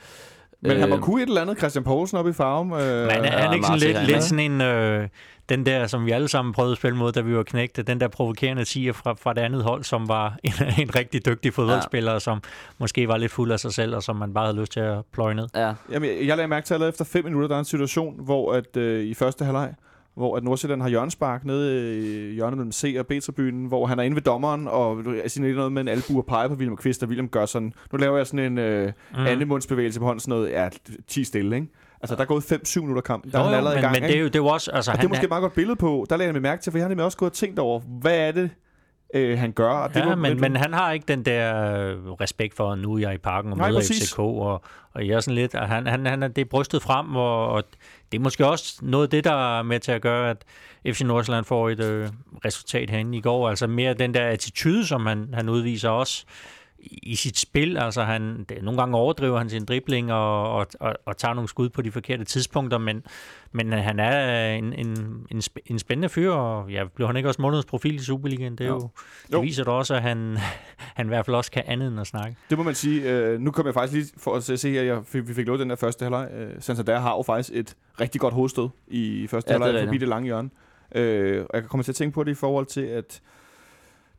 Men han må Øh, kunne et eller andet Christian Poulsen op i farven. Øh, Men er, ja, er han ikke sådan lidt, lidt sådan en, øh, den der, som vi alle sammen prøvede at spille mod, da vi var knægte, den der provokerende tiger fra, fra det andet hold, som var en, en rigtig dygtig fodboldspiller, ja. som måske var lidt fuld af sig selv, og som man bare havde lyst til at pløje ned. Ja, Jamen, jeg, jeg lagde mærke til allerede efter 5 minutter, der er en situation, hvor at, øh, i første halvleg, hvor at Nordsjælland har hjørnespark nede i hjørnet mellem C og B-tribunen, hvor han er inde ved dommeren og siger noget med en albu og peger på William Kvist, og William gør sådan, nu laver jeg sådan en øh, Mm. andemundsbevægelse på hånden, sådan noget, ja, 10 stille, ikke? Altså, der er gået 5-7 minutter kamp. Der Jo, er han allerede men, i gang, men det er ikke? jo, det er også... Altså, Og det er han, måske et meget godt billede på. Der lagde jeg mig mærke til, for jeg har nemlig også gået og tænkt over, hvad er det, øh, han gør. Og det Ja, var men, men han har ikke den der øh, respekt for, at nu er jeg i parken og Nej, møder præcis. FCK, og, og jeg er sådan lidt, at han, han, han er det brystet frem, og, og det er måske også noget af det, der er med til at gøre, at FC Nordsjælland får et øh, resultat herinde i går. Altså mere den der attitude, som han, han udviser også i, sit spil. Altså han, det, nogle gange overdriver han sin dribling og, og, og, og tager nogle skud på de forkerte tidspunkter, men, men han er en, en, en, sp- en spændende fyr, og ja, blev han ikke også månedens profil i Superligaen? Det, er Jo. jo, det Jo. viser da også, at han, han i hvert fald også kan andet end at snakke. Det må man sige. Øh, nu kom jeg faktisk lige for at se- her, jeg fik, vi fik lukket den der første halvleg. Øh, Santander har jo faktisk et rigtig godt hovedstød i første Ja, halvleg forbi det lange hjørne. Øh, og jeg kan komme til at tænke på det i forhold til, at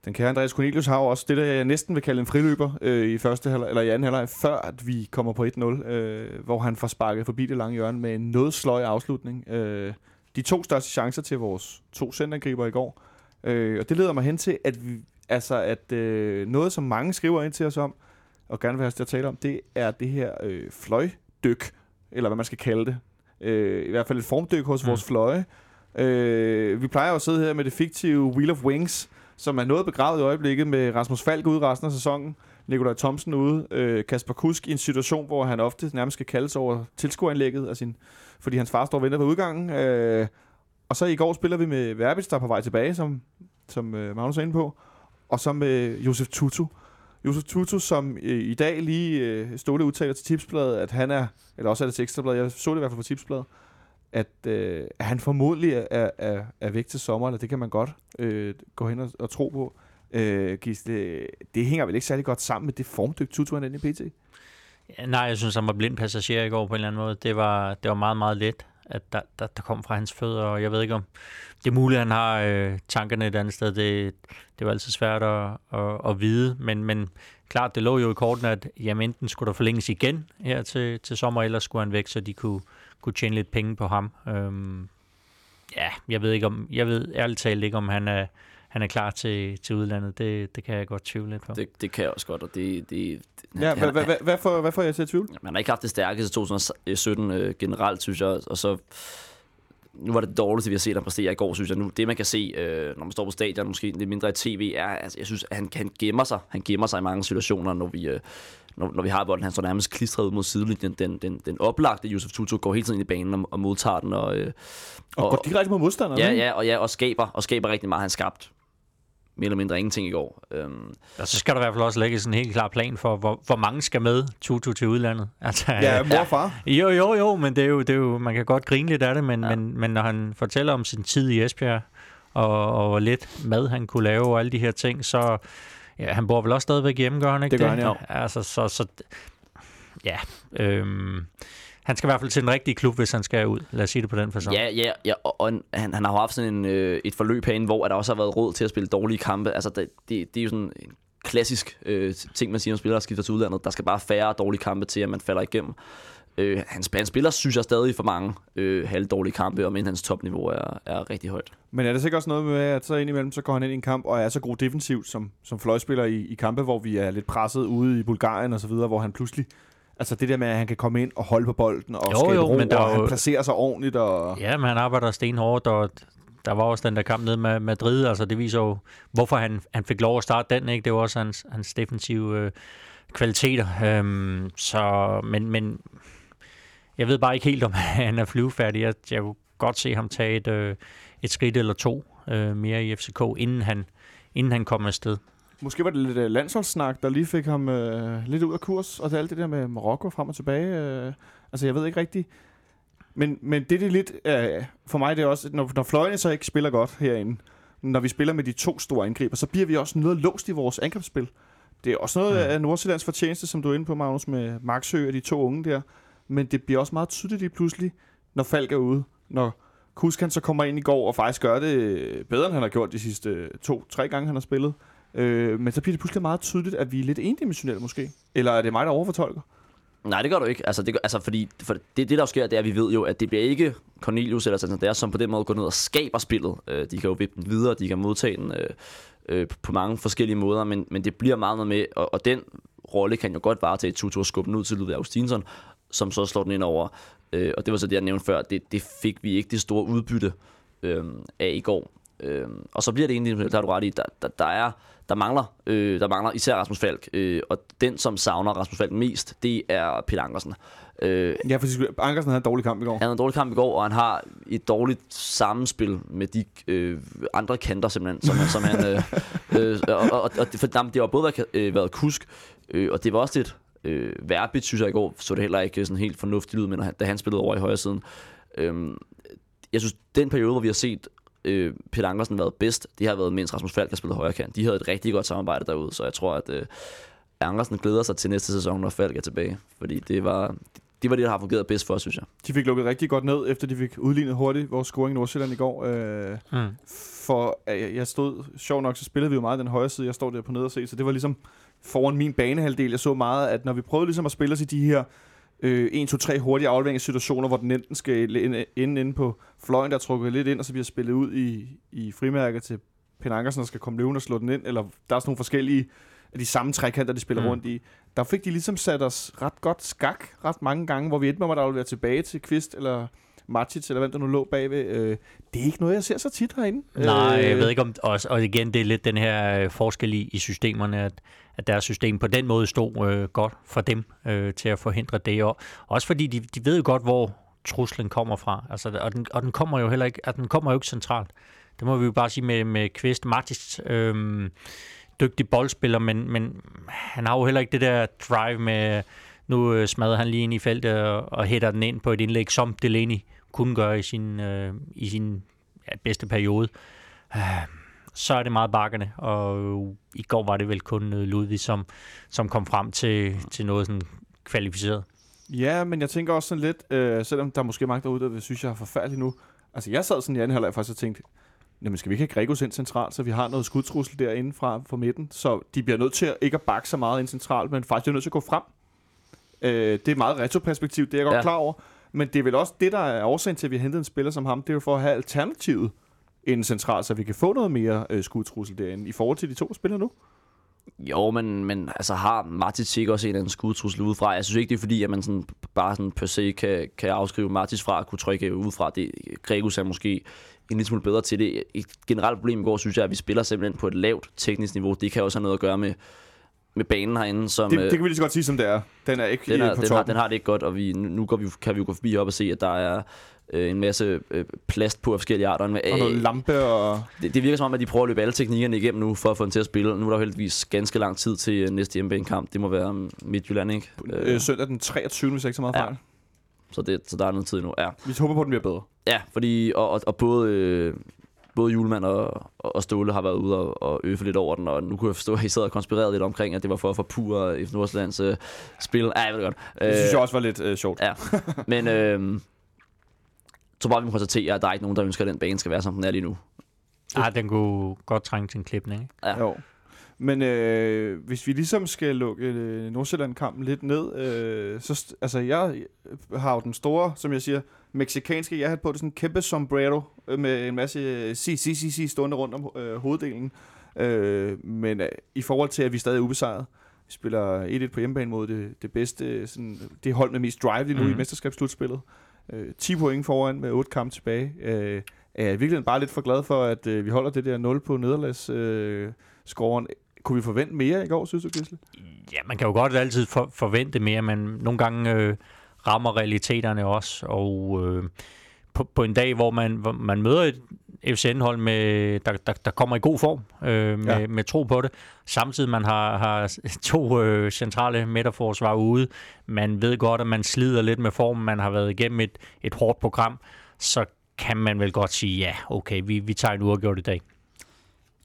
den kære Andreas Cornelius har jo også det, der jeg næsten vil kalde en friløber øh, i første halvleg, eller i anden halvleg, før at vi kommer på 1-0, øh, hvor han får sparket forbi det lange hjørne med en noget sløj afslutning. Øh, de to største chancer til vores to centergriber i går. Øh, og det leder mig hen til, at, vi, altså, at øh, noget, som mange skriver ind til os om, og gerne vil have os til at tale om, det er det her øh, fløjdyk, eller hvad man skal kalde det. Øh, I hvert fald et formdyk hos Mm. vores fløje. Øh, vi plejer jo at sidde her med det fiktive Wheel of Wings, som er noget begravet i øjeblikket med Rasmus Falk ude resten af sæsonen, Nikolaj Thomsen ude, øh, Kasper Kusk i en situation, hvor han ofte nærmest skal kaldes over tilskueranlægget, af sin, fordi hans far står og venter ved udgangen. Øh, og så i går spiller vi med Verbitz, der er på vej tilbage, som, som øh, Magnus er inde på, og så med Josef Tutu. Josef Tutu, som øh, i dag lige øh, Ståle udtaler til Tipsbladet, at han er, eller også er det til Ekstrabladet, jeg så det i hvert fald på Tipsbladet, at, øh, at han formodentlig er, er, er væk til sommer, eller det kan man godt øh, gå hen og, og tro på. Øh, Gisle, det hænger vel ikke særlig godt sammen med det formdyk, Tutu han er i PT? Ja, nej, jeg synes, han var blind passager i går på en eller anden måde. Det var, det var meget, meget let, at der, der, der kom fra hans fødder, og jeg ved ikke om... Det er muligt, at han har øh, tankerne et andet sted. Det, det var altid svært at, at, at vide, men, men klart, det lå jo i korten, at jamen, enten skulle der forlænges igen her til, til sommer, eller skulle han væk, så de kunne, kunne tjene lidt penge på ham. Øhm, ja, jeg ved ikke om, jeg ved ærligt talt ikke, om han er, han er klar til, til udlandet. Det, det kan jeg godt tvivle lidt på. Det, det kan jeg også godt, og det... det Ja, han- hvad, hvad, hvad, hvad, får, hvad får jeg til at tvivle? Man har ikke haft det stærkeste 2017 øh, generelt, synes jeg. Og så nu var det det dårligste, vi har set ham præstere i går, synes jeg. Nu, det, man kan se, øh, når man står på stadion, måske lidt mindre i tv, er, altså, jeg synes, at han, han gemmer sig. Han gemmer sig i mange situationer, når vi, øh, når, når vi har bolden. Han står nærmest klistret ud mod sidelinjen. Den, den, den oplagte Josef Tutu går hele tiden ind i banen og, og modtager den. Og, øh, Og, går direkte mod modstanderen. ja, ja, og, ja, og skaber, og skaber rigtig meget. Han skabt mere eller mindre ingenting i går. Øhm, Og så skal der i hvert fald også lægges en helt klar plan for, hvor, hvor mange skal med Tutu til udlandet. Altså, Ja, mor og far. Jo, jo, jo, men det er jo, det er jo, man kan godt grine lidt af det, men, ja. men, men når han fortæller om sin tid i Esbjerg, og, og hvor lidt mad han kunne lave, og alle de her ting, så ja, han bor vel også stadigvæk hjemme, gør han ikke Det gør han, ja. Altså, så, så ja, øhm, han skal i hvert fald til den rigtige klub, hvis han skal ud. Lad os sige det på den fasong. Ja, ja, ja og, og han, han har jo haft sådan en, øh, et forløb herinde, hvor der også har været råd til at spille dårlige kampe. Altså, det, det, det er jo sådan en klassisk øh, ting, man siger om spillere, skifter til udlandet. Der skal bare færre dårlige kampe til, at man falder igennem. Øh, han, han spiller, synes jeg, stadig for mange øh, halvdårlige kampe, og men hans topniveau er, er rigtig højt. Men er det sikkert også noget med, at så indimellem, så går han ind i en kamp og er så god defensivt som, som fløjspiller i, i kampe, hvor vi er lidt presset ude i Bulgarien og så videre, hvor han pludselig... Altså det der med, at han kan komme ind og holde på bolden og Jo, skabe jo, ro, men der og er han jo- placerer sig ordentligt. Og... Ja, men han arbejder stenhårdt, og der var også den der kamp nede med Madrid, altså det viser jo, hvorfor han, han fik lov at starte den, ikke? Det var også hans, hans defensive øh, kvaliteter. Øhm, så, men, men jeg ved bare ikke helt, om han er flyvefærdig. Jeg, jeg kunne godt se ham tage et, øh, et skridt eller to øh, mere i FCK, inden han, inden han kom afsted. Måske var det lidt uh, landsholdssnak, der lige fik ham uh, lidt ud af kurs, og det alt det der med Marokko frem og tilbage. Uh, altså jeg ved ikke rigtigt. Men, men det er lidt, uh, for mig det er også, når, når fløjene så ikke spiller godt herinde, når vi spiller med de to store angriber, så bliver vi også noget låst i vores angrebsspil. Det er også noget Mm. af Nordsjællands fortjeneste, som du er inde på, Magnus, med Marksø og de to unge der. Men det bliver også meget tydeligt lige pludselig, når Falk er ude. Når Kusk han så kommer ind i går og faktisk gør det bedre, end han har gjort de sidste to-tre gange, han har spillet. Øh, men så bliver det pludselig meget tydeligt, at vi er lidt endimensionelle måske. Eller er det mig, der overfortolker? Nej, det gør du ikke. Altså, det, altså fordi for det, det, der sker, det er, at vi ved jo, at det bliver ikke Cornelius eller sådan der, som på den måde går ned og skaber spillet. Øh, de kan jo vippe den videre, de kan modtage den øh, øh, på mange forskellige måder, men, men det bliver meget noget med, og, og den rolle kan jo godt varetage Tutu og skubbe den ud til Ludvig Augustinsson, som så slår den ind over. Øh, og det var så det, jeg nævnte før. Det, det fik vi ikke det store udbytte øh, af i går. Øh, og så bliver det egentlig, der har du ret i, der, der, der er der mangler, øh, der mangler især Rasmus Falk, øh, og den, som savner Rasmus Falk mest, det er Peter Ankersen. Øh, Ja, for Ankersen havde en dårlig kamp i går. han havde en dårlig kamp i går, og han har et dårligt sammenspil med de øh, andre kanter simpelthen, som, som han... Øh, øh, og, og, og det, for, jamen, det har både været, øh, været kusk, øh, og det var også lidt øh, verbit, synes jeg i går, så det heller ikke sådan helt fornuftigt ud, men da han spillede over i højre siden. Øh, jeg synes, den periode, hvor vi har set øh, Peter Ankersen været bedst, det har været mens Rasmus Falk har spillet højre kant. De havde et rigtig godt samarbejde derude, så jeg tror, at øh, Ankersen glæder sig til næste sæson, når Falk er tilbage. Fordi det var, det var det, der har fungeret bedst for os, synes jeg. De fik lukket rigtig godt ned, efter de fik udlignet hurtigt vores scoring i Nordsjælland i går. Øh, Mm. for øh, jeg stod, sjov nok, så spillede vi jo meget den højre side, jeg står der på ned og se, så det var ligesom foran min banehalvdel. Jeg så meget, at når vi prøvede ligesom at spille os i de her øh, 1, 2, 3 hurtige afleveringssituationer, hvor den enten skal ende inde, inde på fløjen, der er trukket lidt ind, og så bliver spillet ud i, i frimærket til Pen Ankersen, der skal komme løven og slå den ind, eller der er sådan nogle forskellige af de samme trekanter, de spiller mm. rundt i. Der fik de ligesom sat os ret godt skak ret mange gange, hvor vi endte med at aflevere tilbage til Kvist, eller Matic, eller hvem der nu lå bagved. Øh, det er ikke noget, jeg ser så tit herinde. Nej, jeg Øh, ved ikke om... Og, og igen, det er lidt den her øh, forskel i, i systemerne, at, at deres system på den måde stod øh, godt for dem øh, til at forhindre det. Og også fordi de, de ved jo godt, hvor truslen kommer fra. Altså, og, den, og den kommer jo heller ikke, at den kommer jo ikke centralt. Det må vi jo bare sige med, med Kvist. Martis, øh, dygtig boldspiller, men, men han har jo heller ikke det der drive med, nu øh, smadrer han lige ind i feltet og, og hætter den ind på et indlæg, som Delaney kunne gøre i sin, øh, i sin ja, bedste periode. Øh, så er det meget bakkerne, og i går var det vel kun øh, Ludvig, som, som kom frem til, til noget sådan kvalificeret. Ja, men jeg tænker også sådan lidt, øh, selvom der er måske mange derude, der synes, jeg er forfærdelig nu. Altså, jeg sad sådan i anden halvleg faktisk og tænkte, jamen skal vi ikke have Gregos ind centralt, så vi har noget skudtrussel derinde fra for midten, så de bliver nødt til at, ikke at bakke så meget ind centralt, men faktisk er nødt til at gå frem. Øh, det er et meget retroperspektiv, det er jeg godt ja. klar over, men det er vel også det, der er årsagen til, at vi har hentet en spiller som ham, det er jo for at have alternativet inden centralt, så vi kan få noget mere øh, skudtrussel derinde, i forhold til de to spillere nu. Jo, men, men altså har Martic ikke også en eller anden skudtrussel udefra? Jeg synes ikke, det er fordi, at man sådan, bare sådan per se kan, kan afskrive Martic fra at kunne trykke udefra. Det, Gregus er måske en lille smule bedre til det. Et generelt problem i går, synes jeg, at vi spiller simpelthen på et lavt teknisk niveau. Det kan også have noget at gøre med, med banen herinde, som... Det, øh, det kan vi lige så godt sige, som det er. Den er ikke den, øh, er, på den, har, den har det ikke godt, og vi, nu går vi, kan vi jo gå forbi op og se, at der er øh, en masse øh, plast på af forskellige arter. Men, og noget øh, lampe og... det, det virker som om, at de prøver at løbe alle teknikkerne igennem nu, for at få den til at spille. Nu er der heldigvis ganske lang tid til øh, næste hjemmebanekamp. Det må være um, Midtjylland, ikke? Øh, Øh, søndag den 23. hvis jeg ikke så meget Ja. fejl. så, det, så der er noget tid nu. Ja, Vi håber på, at den bliver bedre. ja fordi og, og, og både, øh, både Julemand og, og Ståle har været ude og, og øve lidt over den, og nu kunne jeg forstå, at I sad og konspirerede lidt omkring, at det var for at forpure F. Nordsjællands øh, spil. Ja, jeg ved det godt. Det synes jeg også var lidt øh, sjovt. Ja, men øh, tror bare, vi må konstatere, at der er ikke nogen, der ønsker, at den bane skal være, som den er lige nu. Ah, den kunne godt trænge til en klipning. Ikke? Ja. Jo. Men øh, hvis vi ligesom skal lukke øh, Nordsjælland-kampen lidt ned, øh, så altså jeg har jo den store, som jeg siger, meksikanske jeg på, det er sådan en kæmpe sombrero øh, med en masse øh, si, si stående rundt om øh, hoveddelen. Øh, men øh, i forhold til, at vi stadig er ubesejret, vi spiller 1-1 på hjemmebane mod det, det bedste, sådan, det hold med mest drive lige nu mm. i Mhm. mesterskabsslutspillet. Øh, 10 point foran med 8 kampe tilbage. Øh, er jeg i virkeligheden bare lidt for glad for, at øh, vi holder det der 0 på nederlags øh. Kunne vi forvente mere i går, synes du, Gisle? Ja, man kan jo godt altid for, forvente mere, men nogle gange øh, rammer realiteterne også, og øh, på, på en dag, hvor man, hvor man møder et FCN-hold, med, der, der, der kommer i god form, øh, med, Ja. med tro på det, samtidig man har, har to øh, centrale midterforsvar ude, man ved godt, at man slider lidt med formen, man har været igennem et, et hårdt program, så kan man vel godt sige, ja, okay, vi, vi tager en uafgjort i dag.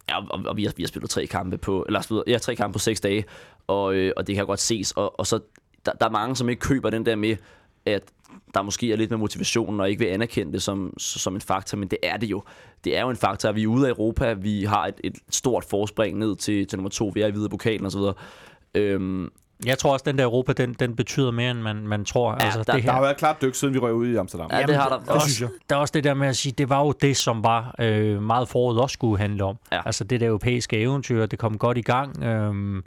Ja, og, og vi, har, vi har spillet tre kampe på, eller ja, tre kampe på seks dage, og, øh, og det kan godt ses. Og, og så, der, der er mange, som ikke køber den der med, at der måske er lidt med motivationen, og ikke vil anerkende det som, som en faktor, men det er det jo. Det er jo en faktor, at vi er ude af Europa, vi har et, et stort forspring ned til, til nummer to, vi er i hvide pokalen osv. Øhm, Jeg tror også, at den der Europa, den, den betyder mere, end man, man tror. Ja, altså, der- det Der har været klart dyk, siden vi røg ud i Amsterdam. Ja, det har der. Er, også, der er også det der med at sige, det var jo det, som var øh, meget foråret også skulle handle om. Ja. Altså det der europæiske eventyr, det kom godt i gang. Øhm,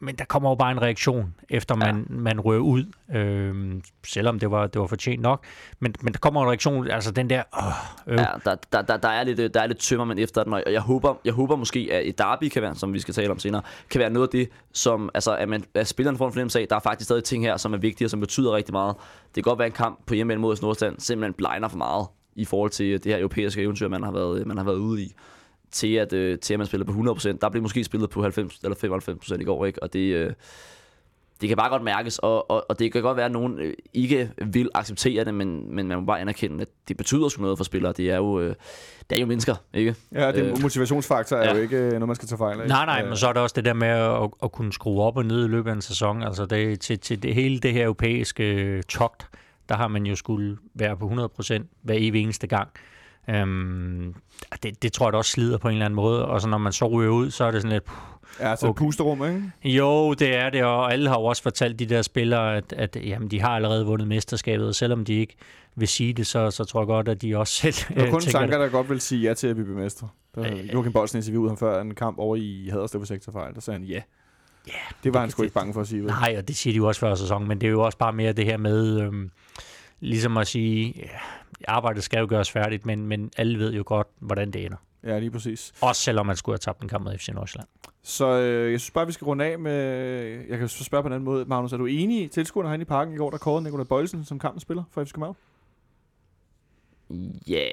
men der kommer jo bare en reaktion, efter man, ja. man rører ud, øh, selvom det var, det var fortjent nok. Men, men der kommer en reaktion, altså den der... Øh, øh. Ja, der, der, der, der, er lidt, der er lidt tømmermænd efter den, og jeg håber, jeg håber måske, at et derby kan være, som vi skal tale om senere, kan være noget af det, som, altså, at, man, at spilleren får en fornemmelse af, der er faktisk stadig ting her, som er vigtige og som betyder rigtig meget. Det kan godt være en kamp på hjemme mod Nordstand, simpelthen blinder for meget i forhold til det her europæiske eventyr, man har været, man har været ude i til at, øh, til at man spiller på 100%. Der blev måske spillet på 90 eller 95% i går, ikke? og det, øh, det kan bare godt mærkes, og, og, og det kan godt være, at nogen øh, ikke vil acceptere det, men, men man må bare anerkende, at det betyder sgu noget for spillere. Det er jo, øh, det er jo mennesker, ikke? Ja, det øh, motivationsfaktor er ja. jo ikke øh, noget, man skal tage fejl af. Nej, nej, men så er der også det der med at, at kunne skrue op og ned i løbet af en sæson. Altså det, til, til det, hele det her europæiske togt, der har man jo skulle være på 100% hver evig eneste gang. Øhm, det, det tror jeg da også slider på en eller anden måde, og så når man så ryger ud, så er det sådan lidt... Puh, Ja, så okay. pusterum, ikke? Jo, det er det, og alle har jo også fortalt de der spillere, at, at jamen, de har allerede vundet mesterskabet, og selvom de ikke vil sige det, så, så tror jeg godt, at de også selv Der er kun Sanka, der godt vil sige ja til at blive mestre. Joachim Bolsen interviewede ham før en kamp over i Haderslev for sektorfejl, der sagde han ja. Ja, det var det, han sgu ikke bange for at sige. Ved. Nej, og det siger de jo også før sæsonen, men det er jo også bare mere det her med, øhm, ligesom at sige, ja, arbejdet skal jo gøres færdigt, men, men alle ved jo godt, hvordan det ender. Ja, lige præcis. Også selvom man skulle have tabt en kamp mod FC Nordsjælland. Så øh, jeg synes bare, vi skal runde af med... Jeg kan spørge på en anden måde. Magnus, er du enig i tilskuerne herinde i parken i går, der kårede Nikolaj Bøjelsen som kampens spiller for FC København? Ja, yeah.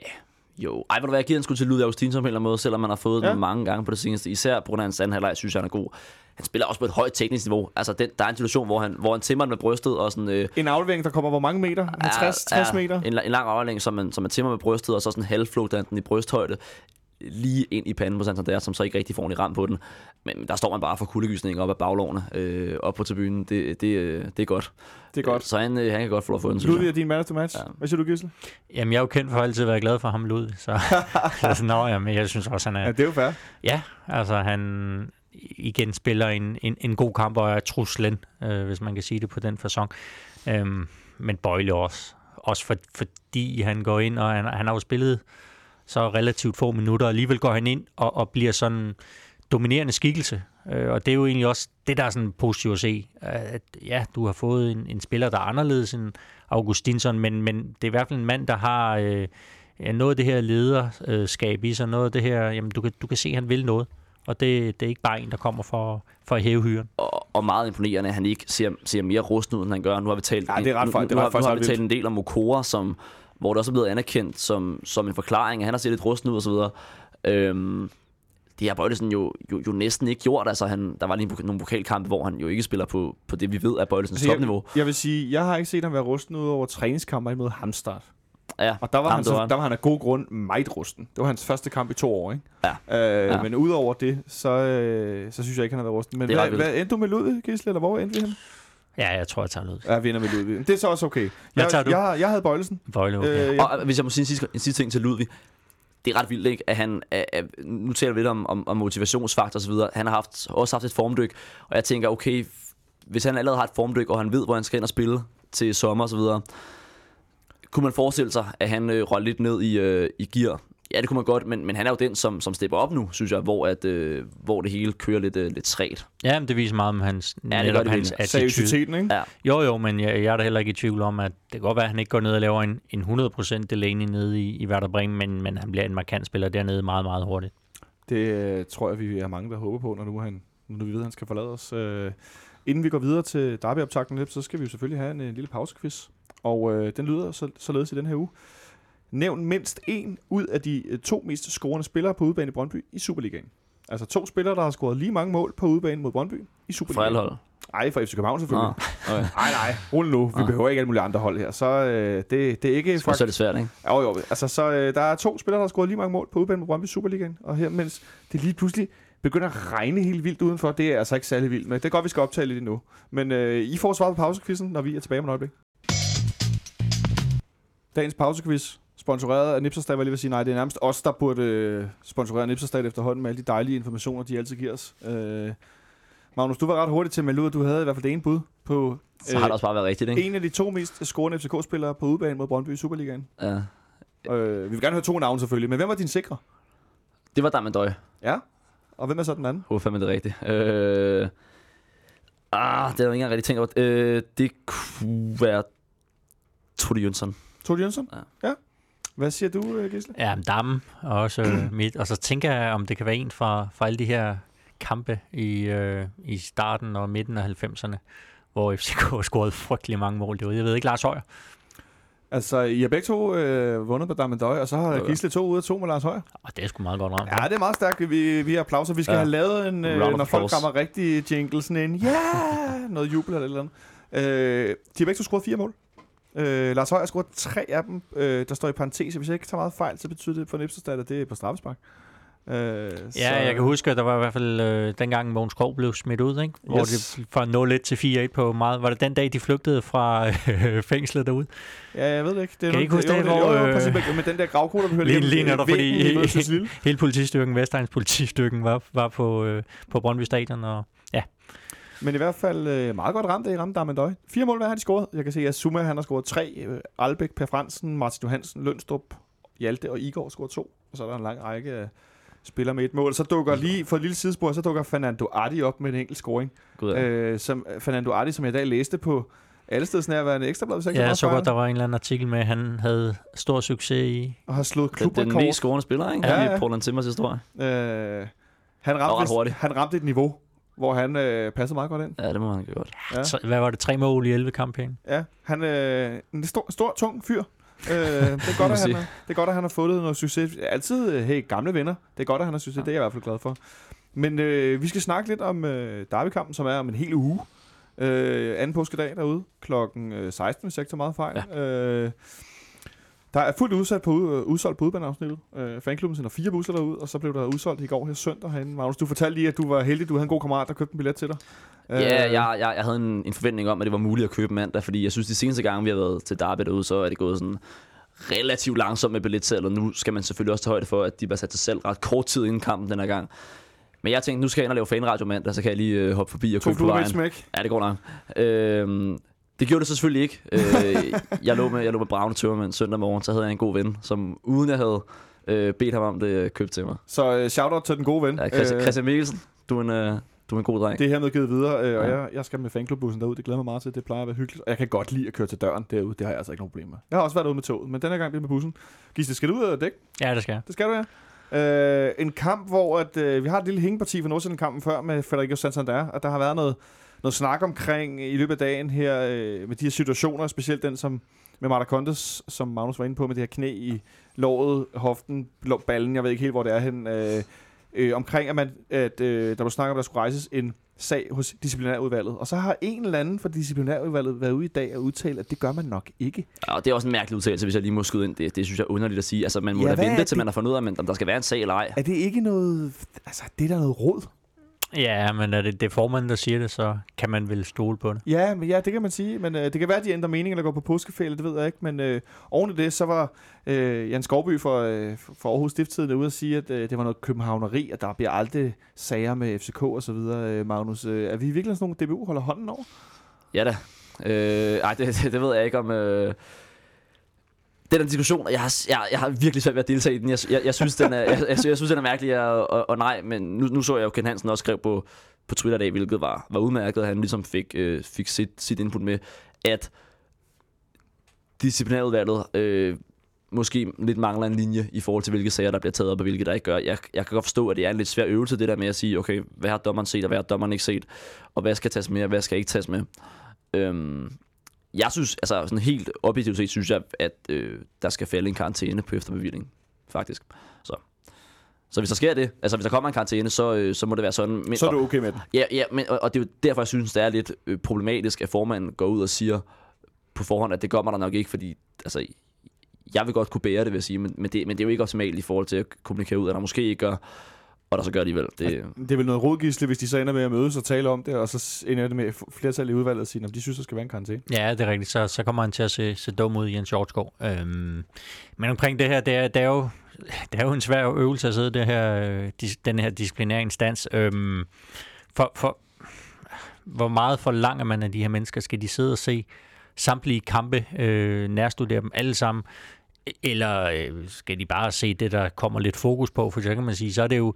jo. Ej, vil du være, jeg giver en skud til Ludvig Augustin som på en eller anden måde, selvom man har fået ja. den mange gange på det seneste. Især på grund af hans anden halvleg, synes jeg, han er god. Han spiller også på et højt teknisk niveau. Altså, den, der er en situation, hvor han, hvor han timmer med brystet og sådan... Øh, en aflevering, der kommer hvor mange meter? 50, ja, 60 meter? En, en lang aflevering, som man, som man timmer med brystet, og så sådan halvflugtanten i brysthøjde lige ind i panden på Santander, som så ikke rigtig får en ram på den. Men der står man bare for kuldegysning op af baglovene, øh, op på tribunen. Det, det, øh, det er godt. Det er godt. Så han, øh, han kan godt få lov at få den, Ludvig er din man to match. Ja. Hvad siger du, Gisle? Jamen, jeg er jo kendt for altid at være glad for ham, Lud. Så, så nå, jamen, jeg synes også, han er... Ja, det er jo fair. Ja, altså han igen spiller en, en, en god kamp og er truslen, øh, hvis man kan sige det på den fasong. Øhm, men Bøjle også. Også for, fordi han går ind, og han, han har jo spillet så relativt få minutter, og alligevel går han ind og, og bliver sådan dominerende skikkelse. Øh, og det er jo egentlig også det, der er sådan positivt at se. At ja, du har fået en, en spiller, der er anderledes end Augustinsson, men, men det er i hvert fald en mand, der har øh, noget af det her lederskab i sig, noget af det her, jamen du kan, du kan se, at han vil noget. Og det, det er ikke bare en, der kommer for, for at hæve hyren. Og, og meget imponerende, at han ikke ser, ser mere rustet ud, end han gør. Nu har vi talt, ja, det er ret, nu, nu, nu, det er ret, nu, nu har vi talt en del om Okora, som, hvor det også er blevet anerkendt som, som en forklaring, at han har set lidt rusten ud og så videre. Øhm, det har Bøjlesen jo, jo, jo næsten ikke gjort. Altså, han, der var lige nogle pokalkampe, hvor han jo ikke spiller på, på det, vi ved er Bøjlesens altså, topniveau. Jeg, jeg vil sige, jeg har ikke set ham være rusten ud over træningskamper imod Hamstart. Ja, og der var, han, så, der var han af god grund meget rusten. Det var hans første kamp i to år, ikke? Ja. Øh, ja. Men udover det, så, øh, så synes jeg ikke, han har været rusten. Men hvad, hvad, endte du med Ludvig, Gisle, eller hvor endte vi ham? Ja, jeg tror, jeg tager Ludvig. Ja, vinder med Ludvig. Det er så også okay. Jeg, tager du? Jeg, jeg havde Bøjlesen. Bøjle, okay. øh, jeg... Og hvis jeg må sige en sidste, en sidste ting til Ludvig. Det er ret vildt, ikke? At han, at, nu taler vi lidt om, om, om motivationsfaktor og så videre. Han har haft, også haft et formdyk, og jeg tænker, okay, hvis han allerede har et formdyk, og han ved, hvor han skal ind og spille til sommer og så videre, kunne man forestille sig, at han øh, røg lidt ned i, øh, i gear Ja, det kunne man godt, men, men han er jo den, som, som stepper op nu, synes jeg, hvor, at, øh, hvor det hele kører lidt, øh, lidt træt. Ja, men det viser meget om hans, ja, det det hans attitude. ikke? Ja. Jo, jo, men jeg, jeg er da heller ikke i tvivl om, at det kan godt være, at han ikke går ned og laver en, en 100% Delaney nede i, i Werder Bremen, men, men han bliver en markant spiller dernede meget, meget hurtigt. Det øh, tror jeg, vi er mange, der håber på, når nu han, når vi ved, at han skal forlade os. Øh, inden vi går videre til derbyoptakten, så skal vi jo selvfølgelig have en, en lille pausequiz. Og øh, den lyder så, således i den her uge. Nævn mindst en ud af de øh, to mest scorende spillere på udebane i Brøndby i Superligaen. Altså to spillere, der har scoret lige mange mål på udebane mod Brøndby i Superligaen. For hold. Ej, for FC København selvfølgelig. Nej, okay. nej, nej. Rul nu. Vi Nå. behøver ikke alle mulige andre hold her. Så øh, det, det er ikke... Så er det svært, ikke? Jo, jo. Altså, så øh, der er to spillere, der har scoret lige mange mål på udebane mod Brøndby i Superligaen. Og her, mens det lige pludselig begynder at regne helt vildt udenfor, det er altså ikke særlig vildt. Men det er godt, vi skal optage lidt endnu. Men øh, I får svaret på pausekvisten, når vi er tilbage om et øjeblik. Dagens pausequiz sponsoreret af Nipserstad, var lige vil sige, nej, det er nærmest os, der burde øh, sponsorere Nipserstad efterhånden med alle de dejlige informationer, de altid giver os. Øh, Magnus, du var ret hurtig til at melde ud, at du havde i hvert fald det ene bud på så har det også bare været rigtigt, ikke? en af de to mest scorende FCK-spillere på udbanen mod Brøndby i Superligaen. Ja. Øh, vi vil gerne høre to navne selvfølgelig, men hvem var din sikre? Det var Damendøj. Ja, og hvem er så den anden? Hvorfor er det rigtigt? Øh, Ah, det har jeg ikke engang rigtig tænkt over. Øh, det kunne være Trude Jønsson. Tord Jønsson? Ja. ja. Hvad siger du, øh, Gisle? Ja, Damme er også øh, midt. Og så tænker jeg, om det kan være en fra, fra alle de her kampe i, øh, i starten og midten af 90'erne, hvor FCK scorede frygtelig mange mål. Det var, jeg ved ikke, Lars Højer. Altså, I har begge to øh, vundet på Damendøj, og så har. Gisle to ud af to med Lars Højer. Og det er sgu meget godt ramt. Ja, det er meget stærkt. Vi, vi har applauser. Vi skal ja. Have lavet en, øh, når folk rammer rigtig jingle, sådan en, ja, yeah! noget jubel eller et eller andet. Øh, de har begge to scoret fire mål. Øh, Lars Højer scoret tre af dem. Øh, der står i parentes, hvis jeg ikke tager meget fejl, så betyder det for Nipserstad, at det er på straffespark. Øh, Ja, jeg kan huske, at der var i hvert fald øh, dengang Mogens Krog blev smidt ud, ikke? hvor Yes. det fra 0-1 til 4-1 på meget. Var det den dag, de flygtede fra øh, fængslet derude? Ja, jeg ved det ikke. Det er Kan I ikke huske jo, det, jo, hvor, jo, øh, præcis, med den der gravkode, der Lige, lige netop, fordi he, hele politistyrken, Vestegns politistyrken, var, var på, øh, på Brøndby Stadion. Og, Men i hvert fald øh, meget godt ramt, at I ramte Damendøj. Fire mål, hvad har de scoret? Jeg kan se, at Zuma han har scoret tre. Øh, Albæk, Per Fransen, Martin Johansen, Lønstrup, Hjalte og Igor har scoret to. Og så er der en lang række af spillere med et mål. Så dukker lige, for et lille sidespor, så dukker Fernando Ardi op med en enkelt scoring. Gud, Ja. ja. Øh, som Fernando Ardi, som jeg i dag læste på alle steds nærværende ekstrablad, hvis jeg ikke ja, jeg så godt, der var en eller anden artikel med, at han havde stor succes i... og har slået Den, den klubrekord. mest scorende spiller, ikke? Ja, Ja, ja. ja. I Portland Timbers historie. Øh, han, Og ret ramte, hurtigt. han ramte et niveau, hvor han øh, passede meget godt ind. Ja, det må man godt. Ja. Tre, hvad var det? Tre mål i 11 kampe. Ja, han øh, en stor, stor, tung fyr. øh, det, er godt, at han, er- det er godt, at han har fået noget succes. Altid, øh, hey, gamle venner. Det er godt, at han har succes. Det er jeg i hvert fald glad for. Men øh, vi skal snakke lidt om øh, Derby-kampen, som er om en hel uge. Øh, anden påskedag derude, klokken øh, 16, hvis jeg ikke tager meget fejl. Ja. Øh, der er fuldt udsat på, øh, udsolgt på udbaneafsnittet. Øh, fanklubben sender fire busser derud, og så blev der udsolgt i går her søndag herinde. Magnus, du fortalte lige, at du var heldig, du havde en god kammerat, der købte en billet til dig. Ja, jeg, jeg, jeg havde en, en forventning om, at det var muligt at købe mandag, fordi jeg synes, de seneste gange, vi har været til Derby derude, så er det gået sådan relativt langsomt med billetsalget. Nu skal man selvfølgelig også tage højde for, at de var sat til selv ret kort tid inden kampen den her gang. Men jeg tænkte, nu skal jeg ind og lave fanradio mandag, så kan jeg lige øh, hoppe forbi og købe på vejen. Ja, det går nok. Øhm, det gjorde det så selvfølgelig ikke. Øh, jeg, lå med, jeg lå med Braune Tømmermand søndag morgen, så havde jeg en god ven, som uden jeg havde øh, bedt ham om det, købte til mig. Så øh, shout-out til den gode ven. Ja, Christian, Øh, Christian Mikkelsen, du er en, øh, du er en god dreng. Det er hermed givet videre, øh, og Ja. jeg, jeg skal med fanklubbussen derud. Det glæder mig meget til. Det plejer at være hyggeligt. Og jeg kan godt lide at køre til døren derude. Det har jeg altså ikke nogen problem med. Jeg har også været ude med toget, men den her gang bliver med bussen. Gisle, skal du ud og dække? Ja, det skal jeg. Det skal du, ja. Øh, en kamp, hvor at, øh, vi har et lille hængeparti for Nordsjælland-kampen før med Federico Santander, og der har været noget, noget snak omkring i løbet af dagen her, øh, med de her situationer, specielt den som med Maracondes, som Magnus var inde på, med det her knæ i låret, hoften, ballen, jeg ved ikke helt, hvor det er hen, øh, øh, omkring, at, man, at øh, der blev snakket om, at der skulle rejses en sag hos disciplinærudvalget. Og så har en eller anden fra disciplinærudvalget været ude i dag og udtalt, at det gør man nok ikke. Ja, og det er også en mærkelig udtalelse, hvis jeg lige må skyde ind. Det, det synes jeg er underligt at sige. Altså, man må Ja, da vente, til det? man har fundet ud af, om- der skal være en sag eller ej. Er det ikke noget... Altså, det er da noget råd. Ja, men er det, det er formanden, der siger det, så kan man vel stole på det. Ja, men ja, det kan man sige. Men øh, det kan være, at de ændrer mening eller går på påskefælde, det ved jeg ikke. Men øh, oven i det, så var øh, Jan Skovby for, øh, for Aarhus Stifttiden ude at sige, at øh, det var noget københavneri, og der bliver aldrig sager med FCK og så videre, øh, Magnus. Øh, er vi virkelig sådan nogle, DBU holder hånden over? Ja da. Øh, ej, det, det, det ved jeg ikke om... Øh, den her diskussion, jeg har, jeg, jeg har virkelig svært ved at deltage i den. Jeg, jeg, jeg, synes, den er, jeg, jeg, jeg synes, den er mærkelig, og, og, og nej, men nu, nu så jeg jo, Ken Hansen også skrev på, på Twitter i dag, hvilket var, var udmærket, at han ligesom fik, øh, fik sit, sit input med, at disciplinærudvalget øh, måske lidt mangler en linje i forhold til, hvilke sager, der bliver taget op, og hvilke der ikke gør. Jeg, jeg kan godt forstå, at det er en lidt svær øvelse, det der med at sige, okay, hvad har dommeren set, og hvad har dommeren ikke set, og hvad skal tages med, og hvad skal ikke tages med. Øhm, jeg synes, altså sådan helt objektivt set, synes jeg, at øh, der skal falde en karantæne på efterbevilling, faktisk. Så. Så hvis der sker det, altså hvis der kommer en karantæne, så, øh, så må det være sådan. Men, Så er du okay med det. Ja, ja men, og, og det er jo derfor, jeg synes, det er lidt øh, problematisk, at formanden går ud og siger på forhånd, at det man der nok ikke, fordi altså, jeg vil godt kunne bære det, vil jeg sige, men, men, det, men det er jo ikke optimalt i forhold til at kommunikere ud, at der måske ikke gør, og der så gør alligevel. Det, Det er vel noget rådgisle, hvis de så ender med at mødes og tale om det, og så ender det med at flertal i udvalget og sige, at de synes, der skal være en karantæne. Ja, det er rigtigt. Så, så kommer han til at se, se dum ud, Jens Hjortskov. Øhm, men omkring det her, det er, det, er jo, det er jo en svær øvelse at sidde det her, øh, den her disciplinære instans. Øhm, for, for, hvor meget forlanger man af de her mennesker? Skal de sidde og se samtlige kampe, øh, nærstudere dem alle sammen? Eller øh, skal de bare se det, der kommer lidt fokus på? For så kan man sige, så er det jo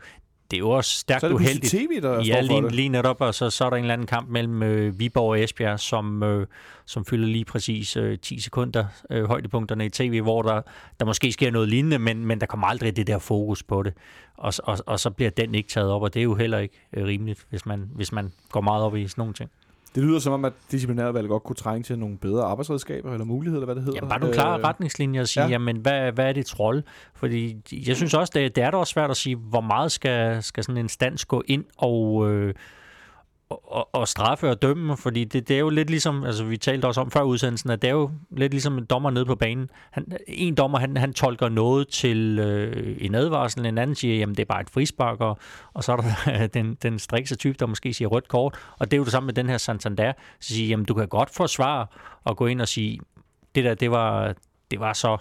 det er jo også stærkt Så er det uheldigt. TV, der Ja, lige, det. lige netop, og så, så er der en eller anden kamp mellem øh, Viborg og Esbjerg, som, øh, som fylder lige præcis øh, 10 sekunder øh, højdepunkterne i tv, hvor der, der måske sker noget lignende, men, men der kommer aldrig det der fokus på det. Og, og, og så bliver den ikke taget op, og det er jo heller ikke øh, rimeligt, hvis man, hvis man går meget op i sådan nogle ting. Det lyder som om, at disciplinærvalget godt kunne trænge til nogle bedre arbejdsredskaber eller muligheder, eller hvad det hedder. Jamen, bare nogle klare Øh, retningslinjer at sige, ja. ja. jamen, hvad, hvad er det trold? Fordi jeg synes også, det, det er da også svært at sige, hvor meget skal, skal sådan en stands gå ind og, øh, og, og straffe og dømme, fordi det, det er jo lidt ligesom, altså vi talte også om før udsendelsen, at det er jo lidt ligesom en dommer nede på banen. Han, en dommer, han, han tolker noget til øh, en advarsel, en anden siger, jamen det er bare et frispark, og, og så er der den, den strikse type, der måske siger rødt kort, og det er jo det samme med den her Santander, så siger, jamen du kan godt forsvare og gå ind og sige, det der, det var, det var så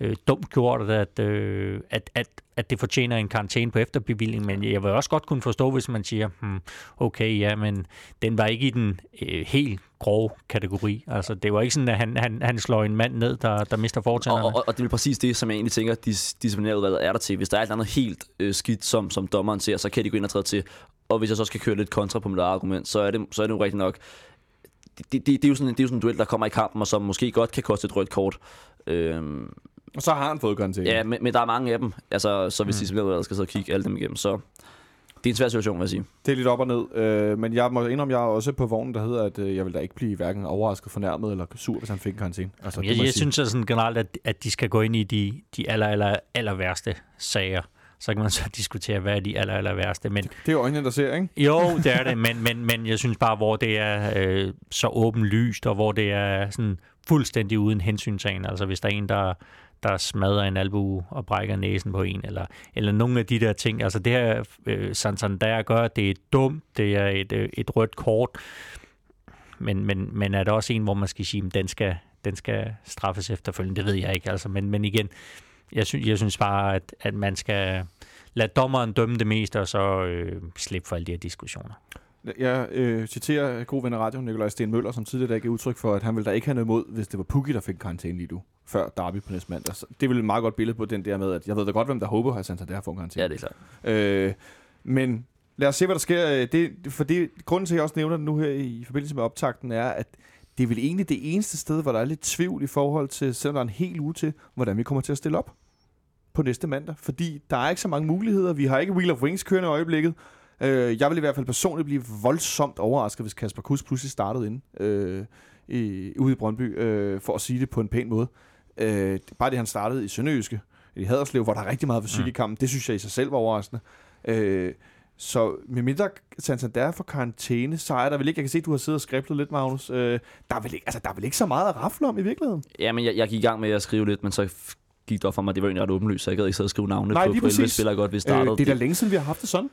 øh, dumt gjort, at, øh, at, at, at det fortjener en karantæne på efterbevilling, men jeg vil også godt kunne forstå, hvis man siger, hmm, okay, ja, men den var ikke i den øh, helt grove kategori. Altså, det var ikke sådan, at han, han, han slår en mand ned, der, der mister fortænderne. og, og det er præcis det, som jeg egentlig tænker, at dis- disciplinærudvalget er der til. Hvis der er et eller andet helt øh, skidt, som, som dommeren ser, så kan de gå ind og træde til. Og hvis jeg så skal køre lidt kontra på mit argument, så er det, så er det jo rigtigt nok. Det, det, det, er jo sådan, en- det er jo sådan en duel, der kommer i kampen, og som måske godt kan koste et rødt kort. Øhm, og så har han fået karantæne. ja, men, men der er mange af dem. Altså, så hvis mm. disciplinærudvalget skal sidde og kigge alle dem igennem, så det er en svær situation, vil jeg sige. Det er lidt op og ned. Øh, men jeg må indrømme, jeg er også på vognen, der hedder, at øh, jeg vil da ikke blive hverken overrasket, fornærmet eller sur, hvis han fik en karantæne. Altså, det jeg, jeg sige. synes altså sådan generelt, at, at de skal gå ind i de, de aller, aller, aller værste sager. Så kan man så diskutere, hvad er de aller, aller værste. Men Det er jo øjnene, der ser, ikke? Jo, det er det, men, men, men jeg synes bare, hvor det er øh, så åbenlyst, og hvor det er sådan fuldstændig uden hensyntagen. Altså hvis der er en, der, der smadrer en albu og brækker næsen på en, eller, eller nogle af de der ting. Altså det her øh, Santander gør, det er dumt, det er et, øh, et rødt kort, men, men, men er det også en, hvor man skal sige, at den skal, den skal straffes efterfølgende? Det ved jeg ikke, altså. Men, men igen, jeg synes, jeg synes bare, at, at man skal lade dommeren dømme det meste, og så øh, slippe for alle de her diskussioner. Jeg øh, citerer god ven af radio, Nikolaj Sten Møller, som tidligere gav udtryk for, at han ville da ikke have noget imod, hvis det var Pukki, der fik karantæne lige nu, før Derby på næste mandag. Så det er vel et meget godt billede på den der med, at jeg ved da godt, hvem der håber, at Santander får en karantæne. Ja, det er klart. Øh, men lad os se, hvad der sker. Øh, Det, for det, grunden til, at jeg også nævner det nu her i forbindelse med optakten, er, at det er vel egentlig det eneste sted, hvor der er lidt tvivl i forhold til, selvom der er en hel uge til, hvordan vi kommer til at stille op på næste mandag. Fordi der er ikke så mange muligheder. Vi har ikke Wheel of Wings kørende i øjeblikket. Øh, jeg vil i hvert fald personligt blive voldsomt overrasket, hvis Kasper Kuss pludselig startede ind øh, i, ude i Brøndby, øh, for at sige det på en pæn måde. Øh, bare det, han startede i Sønderjyske, i Haderslev, hvor der er rigtig meget fysik Mm. i kampen, det synes jeg i sig selv var overraskende. Øh, så med mindre Santander for karantæne, så er der vel ikke, jeg kan se, at du har siddet og skriblet lidt, Magnus, øh, der, er vel ikke, altså, der er vel ikke så meget at rafle om i virkeligheden? Ja, men jeg, jeg gik i gang med at skrive lidt, men så gik det op for mig, det var egentlig ret åbenlyst, så jeg gad ikke sidde og skrive navne Nej, på, på 11 præcis. spillere godt, vi Øh, startede. det er da længe siden, vi har haft det sådan.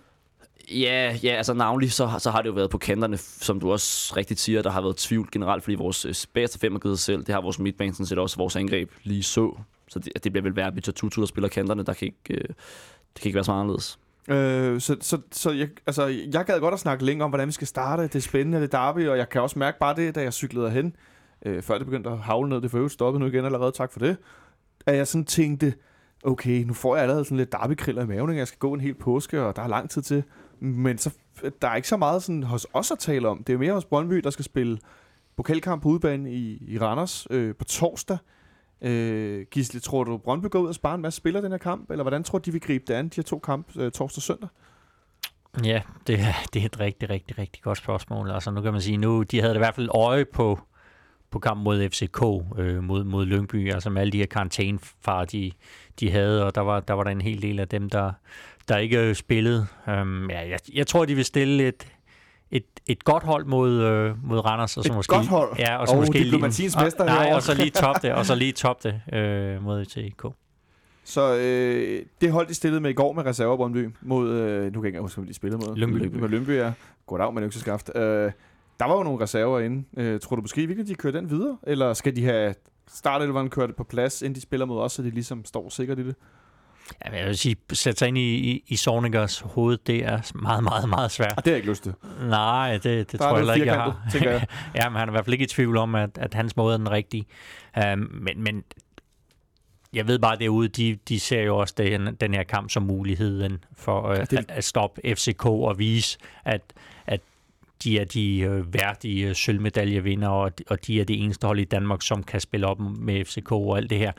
Ja, ja, altså navnlig, så, så har det jo været på kanterne, som du også rigtigt siger, der har været tvivl generelt, fordi vores øh, bagerste fem har givet sig selv, det har vores midtbane sådan set også, vores angreb lige så. Så det, det bliver vel værd, at vi tager Tutu, der spiller kanterne, der kan ikke, øh, det kan ikke være så meget anderledes. Øh, så så, så jeg, altså, jeg gad godt at snakke længe om, hvordan vi skal starte. Det er spændende, det derby, og jeg kan også mærke bare det, da jeg cyklede hen, øh, før det begyndte at havle ned. Det får jo stoppet nu igen allerede, tak for det. At jeg sådan tænkte, okay, nu får jeg allerede sådan lidt derbykriller i maven, jeg skal gå en hel påske, og der er lang tid til. Men så, der er ikke så meget sådan hos os at tale om. Det er mere hos Brøndby, der skal spille pokalkamp på udebane i, i Randers øh, på torsdag. Øh, Gisle, tror du, Brøndby går ud og sparer en masse spillere den her kamp? Eller hvordan tror du, de vil gribe det an, de her to kampe øh, torsdag og søndag? Ja, det er, det er et rigtig, rigtig, rigtig godt spørgsmål. Altså nu kan man sige, nu de havde i hvert fald øje på, på kampen mod FCK, øh, mod, mod Lyngby, altså med alle de her karantænefar, de, de havde, og der var, der var der en hel del af dem, der, der ikke spillede. Um, ja, jeg, jeg tror, de vil stille et, et, et godt hold mod, øh, mod Randers. Og så Et måske, godt hold? Ja, og så Og måske diplomatiens lige, mester og, Nej, og så lige top det, og så lige top det øh, mod FCK. Så øh, det hold, de stillede med i går med reserver Brøndby mod, øh, nu kan jeg ikke huske, hvem de spillede mod. Lyngby. Lyngby. Med Lyngby, ja. Goddag med økseskaft. Øh, der var jo nogle reserver inde. Øh, tror du måske virkelig, de kører den videre? Eller skal de have startelveren kørt på plads, inden de spiller mod os, så de ligesom står sikkert i det? Ja, jeg vil sige, sætte sig ind i, i, i Sorningers hoved, det er meget, meget, meget svært. Og det har jeg ikke lyst til. Nej, det, det Der tror jeg ikke, jeg har. jeg. ja, men han er i hvert fald ikke i tvivl om, at, at hans måde er den rigtige. Um, men, men jeg ved bare derude, de, de ser jo også den, den her kamp som muligheden for øh, det- at, at stoppe FCK og vise, at, at de er de øh, værdige sølvmedaljevinder, og, de- og de er det eneste hold i Danmark, som kan spille op med FCK og alt det her.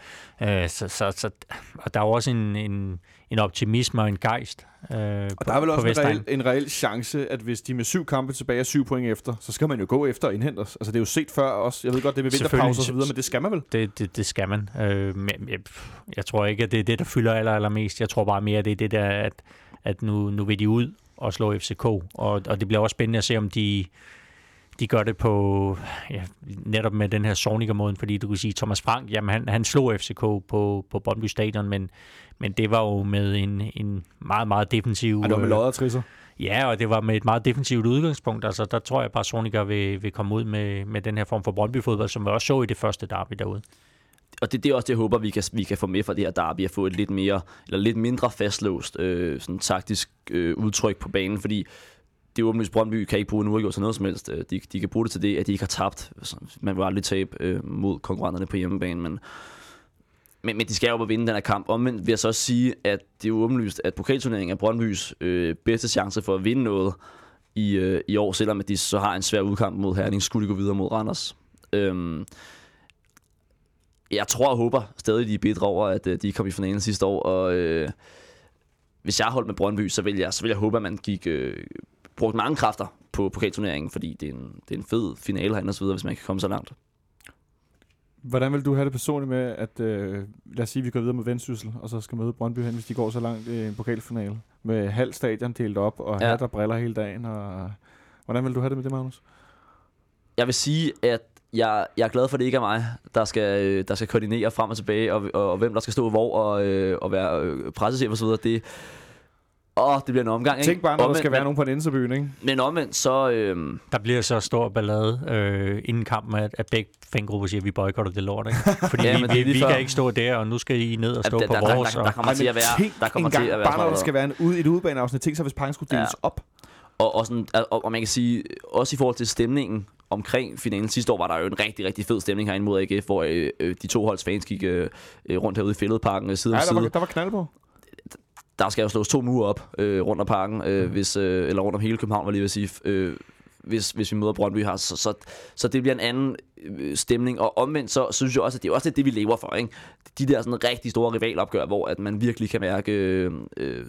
Øh, så, så, så, og der er jo også en, en, en optimisme og en gejst øh, Og der er vel også en reel, en reel chance, at hvis de med syv kampe tilbage er syv point efter, så skal man jo gå efter og indhente os. Altså det er jo set før også. Jeg ved godt, det er med vinterpause og så videre, men det skal man vel. Det, det, det skal man. Øh, men jeg, jeg tror ikke, at det er det, der fylder aller, allermest. Jeg tror bare mere, at det er det der, at, at nu, nu vil de ud og slå FCK. Og, og det bliver også spændende at se, om de, de gør det på ja, netop med den her Sorniger-måden, fordi du kan sige, Thomas Frank, jamen han, han slog FCK på, på Brøndby Stadion, men, men det var jo med en, en meget, meget defensiv... Ej, det var med øh, lodder og trisser. Ja, og det var med et meget defensivt udgangspunkt. Altså, der tror jeg bare, at Sorniger vil, vil komme ud med, med den her form for Brøndby-fodbold, som vi også så i det første derby derude og det, det er også det, jeg håber, vi kan, vi kan få med fra det her derby, at få et lidt mere, eller lidt mindre fastlåst øh, sådan taktisk øh, udtryk på banen, fordi det er åbenlyst, Brøndby kan ikke bruge en uafgjort til noget som helst. Øh, de, de kan bruge det til det, at de ikke har tabt. Man vil aldrig tabe øh, mod konkurrenterne på hjemmebane, men, men, men de skal jo op og vinde den her kamp. Omvendt vil jeg så også sige, at det er åbenlyst, at pokalturneringen er Brøndbys øh, bedste chance for at vinde noget i, øh, i år, selvom at de så har en svær udkamp mod Herning, skulle de gå videre mod Randers. Øhm, jeg tror og håber stadig, de er bedre over, at øh, de kom i finalen sidste år, og øh, hvis jeg holdt med Brøndby, så vil jeg, så vil jeg håbe, at man gik, øh, brugte mange kræfter på pokalturneringen, fordi det er en, det er en fed finale herinde og så videre, hvis man kan komme så langt. Hvordan vil du have det personligt med, at øh, lad os sige, at vi går videre mod Vendsyssel, og så skal møde Brøndby hen, hvis de går så langt i en pokalfinale, med halv stadion delt op, og ja. hat og briller hele dagen. Og... Hvordan vil du have det med det, Magnus? Jeg vil sige, at jeg, jeg er glad for, at det ikke er mig, der skal, øh, der skal koordinere frem og tilbage, og, og, og hvem der skal stå hvor, og, øh, og være øh, pressechef og så videre. Det, åh, det bliver en omgang, ikke? Tænk bare, når der skal være men, nogen på en inderbyen, ikke? Men omvendt, så... Øh, Der bliver så stor ballade øh, inden kampen, at, at begge fangrupper siger, at vi boykotter det lort. Ikke? Fordi Ja, ja, vi, vi, vi før. kan ikke stå der, og nu skal I ned og stå der, på der, der, vores. der, der kommer til at være... tænk Der kommer en gang, til at være bare når der skal være en ud, et udbaneafsnit. Tænk så, hvis pakken skulle deles Ja. op. Og, og, sådan, og, og man kan sige, også i forhold til stemningen omkring finalen sidste år, var der jo en rigtig, rigtig fed stemning herinde mod AGF, hvor øh, øh, de to holds fans gik øh, øh, rundt herude i fældeparken øh, side Ja, der side. var, der var knald på. Der skal jo slås to mure op øh, rundt om parken, øh, hvis, øh, eller rundt om hele København, var lige at sige, øh, hvis, hvis vi møder Brøndby her. Så, så, så det bliver en anden øh, stemning. Og omvendt, så, så synes jeg også, at det er også lidt det, vi lever for. Ikke? De der sådan rigtig store rivalopgør, hvor at man virkelig kan mærke øh, øh,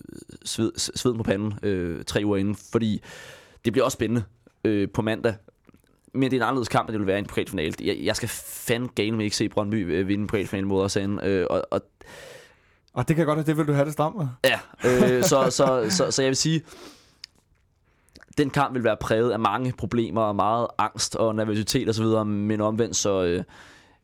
sved, sveden på panden øh, tre uger inden. Fordi det bliver også spændende øh, på mandag. Men det er en anderledes kamp, end det vil være i en pokalfinale. Jeg, jeg skal fandme ikke se Brøndby øh, vinde en pokalfinale mod os. Øh, og, og Og det kan godt være, det vil du have det stramt med. Ja, øh, så, så, så, så jeg vil sige, den kamp vil være præget af mange problemer og meget angst og nervøsitet osv., men omvendt så, øh,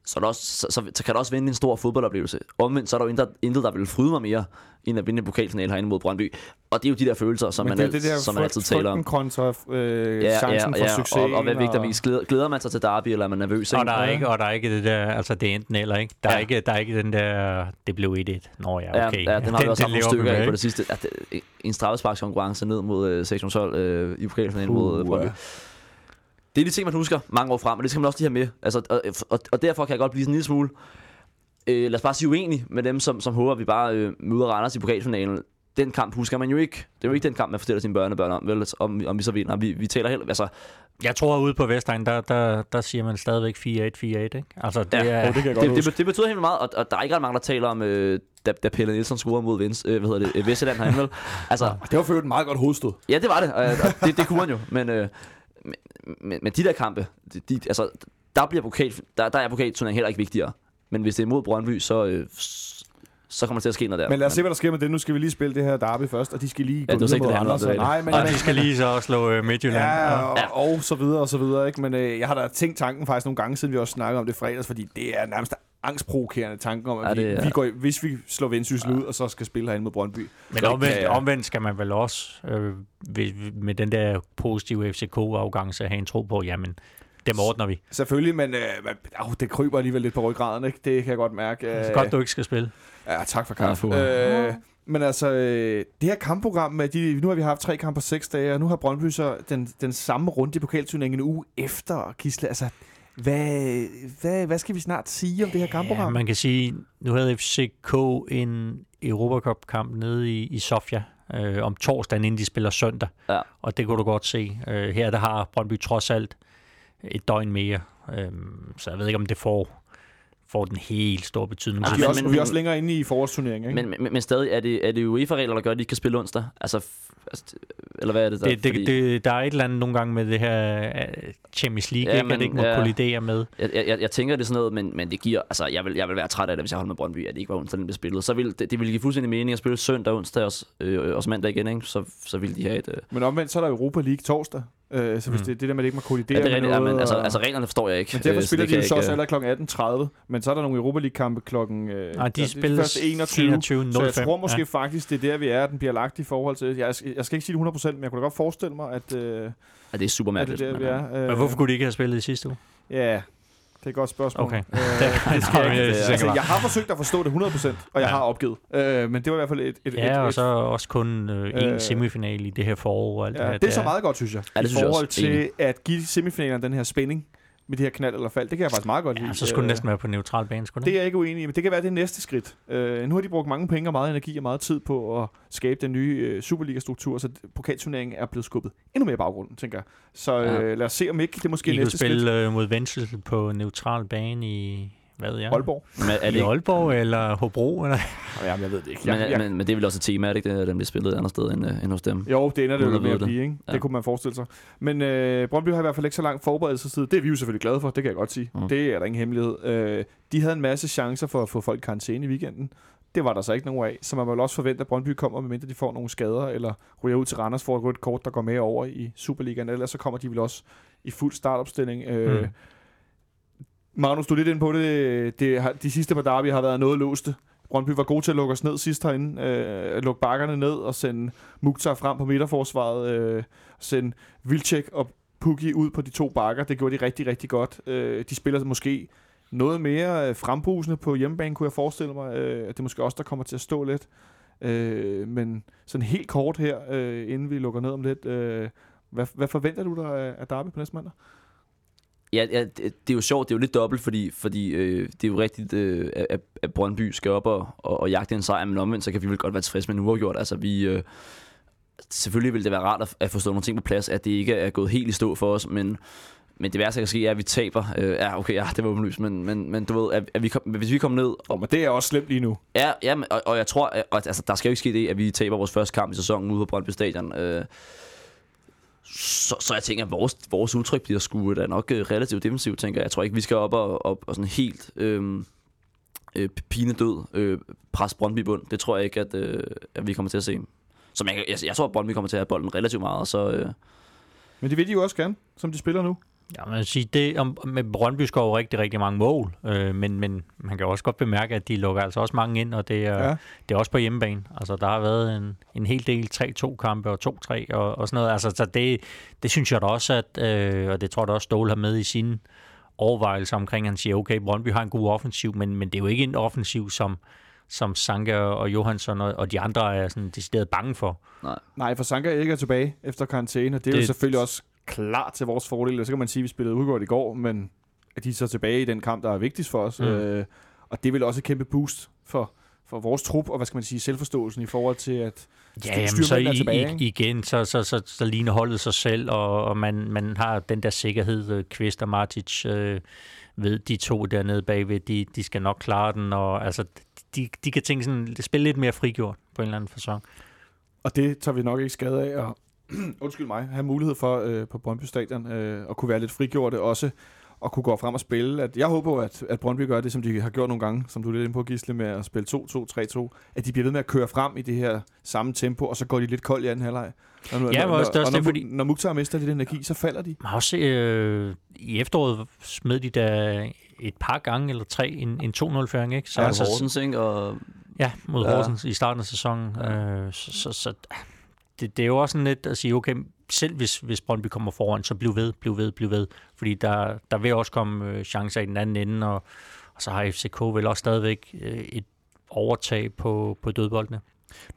så, er der også, så, så, så kan der også vinde en stor fodboldoplevelse. Omvendt så er der jo intet, intet der vil fryde mig mere, end at vinde en pokalfinale herinde mod Brøndby. Og det er jo de der følelser, som, Men man, det er det der som man altid taler om. kontra øh, chancen for succes. og, og hvad er vigtigt at vise? Glæder, glæder man sig til derby, eller er man nervøs? Og ikke? der, er ikke, og der er ikke det der, altså det er enten eller, ikke? Der, ja. er, Ja. ikke, der er ikke den der, det blev 1-1. Nå ja, okay. Ja, ja den har vi også haft nogle stykker af på det sidste. Ja, det, en straffesparkskonkurrence ned mod øh, sektion 12 øh, i pokalfinalen mod øh, Uh, Brøndby. ja. Det er de ting, man husker mange år frem, og det skal man også lige have med. Altså, og, og, og derfor kan jeg godt blive sådan en lille smule, øh, lad os bare sige uenig med dem, som, som håber, at vi bare øh, møder Randers i pokalfinalen. Den kamp husker man jo ikke. Det er jo ikke den kamp, man fortæller sine børnebørn om, vel, om, om vi så vinder. Vi, vi taler helt, altså, Jeg tror, at ude på Vestegn, der, der, der siger man stadigvæk 4-1, 4-1, ikke? Altså, det Ja, er... Oh, det kan jeg godt det, huske. det, det, betyder helt meget, og, og der er ikke ret mange, der taler om, øh, da, da Pelle Nielsen scorede mod Vens, øh, hvad hedder det, Vestjylland herinde, vel? Altså, Det var for et meget godt hovedstød. Ja, det var det, og, og det, det kunne han jo. Men, øh, men, men, men de der kampe, de, de, altså, der, bliver pokal, der, der er pokalturneringen heller ikke vigtigere. Men hvis det er mod Brøndby, så, øh, så kommer der til at ske noget der. Men lad os se, hvad der sker med det. Nu skal vi lige spille det her derby først, og de skal lige Ja, gå ikke mod Randers. Nej, men, Og de skal lige så også slå øh, Midtjylland. Ja, og- og, og så videre og så videre. Ikke? Men øh, jeg har da tænkt tanken faktisk nogle gange, siden vi også snakkede om det fredags, fordi det er nærmest angstprovokerende tanken om, at Ja, ja, det vi, er- vi går, hvis vi slår Vendsyssel ud, og så skal spille herinde mod Brøndby. Men omvendt, kan jeg- omvendt skal man vel også øh, ved, med den der positive FCK-afgangse have en tro på, jamen, dem ordner vi. Selvfølgelig, men øh, det kryber alligevel lidt på ryggraden, ikke? Det kan jeg godt mærke. Det er Øh, godt, du ikke skal spille. Ja, tak for kaffe. øh, men altså, øh, det her kampprogram, med de, nu har vi haft tre kampe på seks dage, og nu har Brøndby så den, den samme runde i pokalturneringen en uge efter Kisle. Altså, Hvad, hvad, hvad skal vi snart sige om det her kampprogram? Ja, man kan sige, nu havde FCK en Europacup-kamp nede i, i Sofia øh, om torsdagen, inden de spiller søndag. Ja. Og det kunne du godt se. Øh, her der har Brøndby trods alt et døgn mere. Øh, så jeg ved ikke, om det får, får den helt store betydning. Ah, vi, er også, men- vi er også længere inde i forårsturneringen, ikke? Men, men, men stadig, er det, er det UEFA-regler, der gør, at de ikke kan spille onsdag? Altså, altså eller hvad er det der? det, det, det, der er et eller andet nogle gange med det her øh, Champions League, Ja, ikke, men- at det ikke må ja. kollidere med. Jeg, jeg, jeg tænker det er sådan noget, men, men det giver, altså jeg vil, jeg vil være træt af det, hvis jeg holder med Brøndby, at det ikke var onsdag, den blev spillet. Så vil det, det ville give fuldstændig mening at spille søndag, onsdag og, øh, og mandag igen, ikke? Så, så ville de have et... Øh, Men omvendt, så er der Europa League torsdag. Øh, så hvis Mm. det, det der med, at det ikke må ja, kollidere det er med rigtigt, ja, noget, men altså, og- altså reglerne forstår jeg ikke. Men derfor øh, spiller det de jo så også allerede kl. 18.30, men så er der nogle Europa League-kampe klokken... Øh, Nej, de først 21. 21 Så jeg 05, tror måske ja. ja. faktisk, det er der, vi er, at den bliver lagt i forhold til... Jeg, jeg skal ikke sige det 100%, men jeg kunne da godt forestille mig, at, øh, øh, Ja, det er super at det mærkeligt. er der, vi øh, er. Øh, Men hvorfor kunne de ikke have spillet i sidste uge? Ja, det er et godt spørgsmål. Okay. Øh, det skal jeg jeg ikke. Altså, jeg har forsøgt at forstå det 100%, og jeg Ja. har opgivet. Øh, men det var i hvert fald et... et, Ja, et, og så også kun øh, en Øh, semifinal i det her forår. Og alt Ja, det, her. det er så meget godt, synes jeg. Ja, det I synes jeg forhold også. til at give semifinalerne den her spænding med det her knald eller fald. Det kan jeg faktisk meget godt lide. Ja, så skulle det Øh, næsten være på neutral bane, skulle det? Det er jeg ikke uenig i, men det kan være det næste skridt. Øh, nu har de brugt mange penge og meget energi og meget tid på at skabe den nye øh, Superliga-struktur, så pokalturneringen er blevet skubbet endnu mere i baggrunden, tænker jeg. Så øh, Ja. lad os se, om ikke det måske I kunne næste skridt. spille øh, mod Vendsyssel på neutral bane i, hvad ved jeg? Aalborg. men, er det I ikke, Aalborg eller Hobro? Eller? Jamen, jeg ved det ikke. men, Jeg, men, men, det er vel også et tema, er det ikke, det, at den bliver spillet et andet sted end, øh, end hos dem? jo, det ender det jo at med at det. blive, ikke? Ja. Det kunne man forestille sig. Men øh, Brøndby har i hvert fald ikke så lang forberedelsestid. Det er vi jo selvfølgelig glade for, det kan jeg godt sige. Mm. Det er der ingen hemmelighed. Øh, de havde en masse chancer for at få folk i karantæne i weekenden. Det var der så ikke nogen af. Så man må vel også forvente, at Brøndby kommer, medmindre de får nogle skader, eller ryger ud til Randers for et rødt kort, der går med over i Superligaen. Ellers så kommer de vel også i fuld startopstilling. Øh, Mm. Magnus, du er lidt ind på det. det har, de sidste par derby har været noget låste. Brøndby var god til at lukke os ned sidst herinde. Øh, lukke bakkerne ned og sende Mukhtar frem på midterforsvaret. Øh, sende Vilcek og Pukki ud på de to bakker. Det gjorde de rigtig, rigtig godt. Øh, de spiller måske noget mere øh, frembrusende på hjemmebane, kunne jeg forestille mig. Øh, det er måske også der kommer til at stå lidt. Øh, men sådan helt kort her, øh, inden vi lukker ned om lidt. Øh, hvad, hvad forventer du dig af derby på næste mandag? Ja, ja det, er jo sjovt, det er jo lidt dobbelt, fordi, fordi øh, det er jo rigtigt, øh, at, at Brøndby skal op og, og, og jagte en sejr, men omvendt, så kan vi vel godt være tilfredse med en uafgjort. Altså, vi, øh, selvfølgelig vil det være rart at, at forstå nogle ting på plads, at det ikke er gået helt i stå for os, men, men det værste, der kan ske, er, at vi taber. Øh, ja, okay, ja, det var åbenlyst, men, men, men du ved, at, at vi kom, hvis vi kommer ned Oh, men det er også slemt lige nu. Ja, ja men- og, og jeg tror, at, altså, der skal jo ikke ske det, at vi taber vores første kamp i sæsonen ude på Brøndby Stadion. Øh, så, så jeg tænker, at vores, vores udtryk bliver sgu da nok øh, relativt defensivt, tænker jeg. Jeg tror ikke, vi skal op og, op, og sådan helt øhm, øh, øh, pinedød øh, presse Brøndby bund. Det tror jeg ikke, at, øh, at vi kommer til at se. Som jeg, jeg, jeg tror, at Brøndby kommer til at have bolden relativt meget, så... Øh, Men det vil de jo også gerne, som de spiller nu. Ja, man vil sige, det, om, med Brøndby scorer jo rigtig, rigtig mange mål, øh, men, men man kan jo også godt bemærke, at de lukker altså også mange ind, og det er, Ja. det er også på hjemmebane. Altså, der har været en, en hel del 3-2-kampe og 2-3 og, og sådan noget. Altså, så det, det synes jeg da også, at, øh, og det tror jeg da også, Ståle har med i sine overvejelser omkring, han siger, okay, Brøndby har en god offensiv, men, men det er jo ikke en offensiv, som, som Sanka og Johansson og, og de andre er sådan decideret bange for. Nej, for Sanka ikke er tilbage efter karantæne, og det er det... jo selvfølgelig også klart til vores fordel. Så kan man sige, at vi spillede udgået i går, men at de er så tilbage i den kamp, der er vigtigst for os. Mm. Øh, og det vil også et kæmpe boost for, for vores trup, og hvad skal man sige, selvforståelsen i forhold til, at Ja, jamen, så i, tilbage, i, igen, så, så, så, så ligner holdet sig selv, og, og man, man har den der sikkerhed, øh, Kvist og Martic øh, ved, de to dernede bagved, de, de skal nok klare den, og altså, de, de kan tænke sådan, spille lidt mere frigjort på en eller anden fasong. Og det tager vi nok ikke skade af at, undskyld mig, have mulighed for øh, på Brøndby Stadion øh, at kunne være lidt frigjorte også, og kunne gå frem og spille. At, jeg håber, at, at Brøndby gør det, som de har gjort nogle gange, som du er lidt inde på, Gisle, med at spille 2-2-3-2, at de bliver ved med at køre frem i det her samme tempo, og så går de lidt koldt i anden halvleg. Når, Ja, men også- det er også og når, det, fordi- når Mukhtar mister lidt energi, så falder de. Man har også øh, i efteråret smed de da et par gange eller tre en, en 2-0-føring, ikke? så Ja, altså, Horsens. Ikke? Og, Ja, mod Ja. Horsens i starten af sæsonen. Ja. Øh, så så, så det, det er jo også sådan lidt at sige, okay, selv hvis, hvis Brøndby kommer foran, så bliv ved, bliv ved, bliv ved. Fordi der, der vil også komme øh, chancer i den anden ende, og, og så har FCK vel også stadigvæk øh, et overtag på, på dødboldene.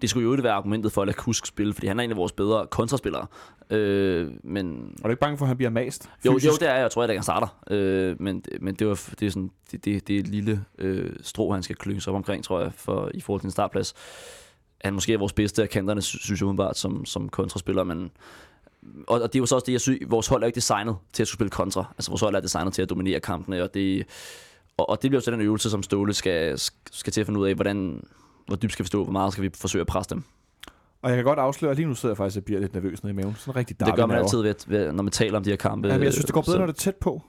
Det skulle jo ikke være argumentet for at lade Kusk spille, fordi han er en af vores bedre kontraspillere. Øh, men Er du ikke bange for, at han bliver mast? jo, jo, det er jeg. Jeg tror, at han starter. Øh, men, men det, var, det, er sådan, det, det, det er et lille øh, strå, han skal klynge sig op omkring, tror jeg, for, i forhold til en startplads. Han måske er vores bedste af kanterne, sy- synes jeg umiddelbart, som, som kontraspiller, men og, og det er jo så også det, jeg synes, vores hold er ikke designet til at skulle spille kontra. Altså vores hold er designet til at dominere kampene, og det, og, og det bliver jo så den øvelse, som Ståle skal, skal til at finde ud af, hvordan, hvor dybt skal vi stå, hvor meget skal vi forsøge at presse dem. Og jeg kan godt afsløre, at lige nu sidder jeg faktisk og bliver lidt nervøs nede i maven. Sådan rigtig Det gør man altid, ved, ved, når man taler om de her kampe. Ja, men jeg synes, det går bedre, så- når det er tæt på.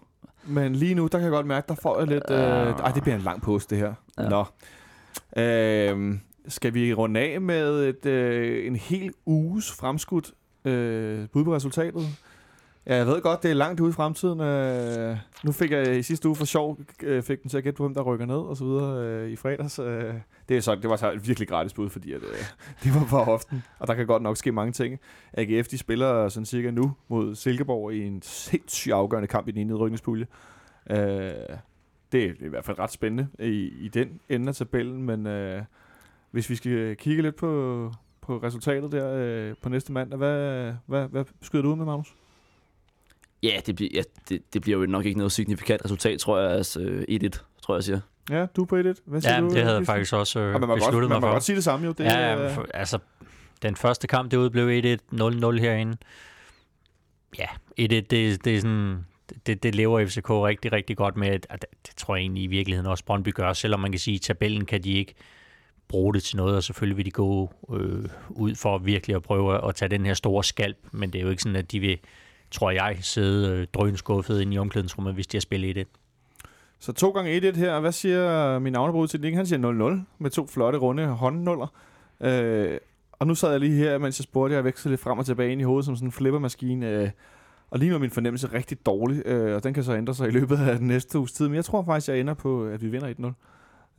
Men lige nu, der kan jeg godt mærke, der får jeg lidt... Øh, ej, det bliver en lang pause, det her. Ja. Nå. Øh, skal vi runde af med et, øh, en hel uges fremskudt øh, bud på resultatet? Ja, jeg ved godt, det er langt ude i fremtiden. Øh, nu fik jeg i sidste uge for sjov, øh, fik den til at gætte på, hvem der rykker ned og så videre øh, i fredags. Øh, det, er så, det var så et virkelig gratis bud, fordi at, øh, det var for hoften, og der kan godt nok ske mange ting. AGF, de spiller sådan cirka nu mod Silkeborg i en sindssygt afgørende kamp i den ene nedrykningspulje. Øh, det er i hvert fald ret spændende i, i den ende af tabellen, men øh, hvis vi skal kigge lidt på, på resultatet der øh, på næste mandag, hvad, hvad, hvad skyder du ud med, Magnus? Ja, det, bliver, ja det, det bliver jo nok ikke noget signifikant resultat, tror jeg. Altså øh, 1-1, tror jeg, siger. Ja, du er på 1-1. Hvad siger Ja, du? det havde jeg faktisk også øh, Og man besluttet godt, man mig må for. godt sige det samme jo. Det, ja, øh, ja, for, altså, den første kamp, det ud blev 1-1, 0-0 herinde. Ja, 1-1, det, det er sådan... Det, det lever FCK rigtig, rigtig godt med. at- at Det, tror jeg egentlig i virkeligheden også Brøndby gør, selvom man kan sige, at i tabellen kan de ikke bruge det til noget, og selvfølgelig vil de gå øh, ud for virkelig at prøve at tage den her store skalp, men det er jo ikke sådan, at de vil, tror jeg, sidde øh, drønskuffet ind i omklædningsrummet, hvis de har spillet 1-1. Så to gange 1-1 her. Hvad siger min navnebrud til det? Han siger 0-0 med to flotte runde håndnuller. Øh, og nu sad jeg lige her, mens jeg spurgte, jeg vekslede lidt frem og tilbage ind i hovedet som sådan en flippermaskine. Øh, og lige nu er min fornemmelse rigtig dårlig, øh, og den kan så ændre sig i løbet af den næste uges tid. Men jeg tror faktisk, jeg ender på, at vi vinder 1-0.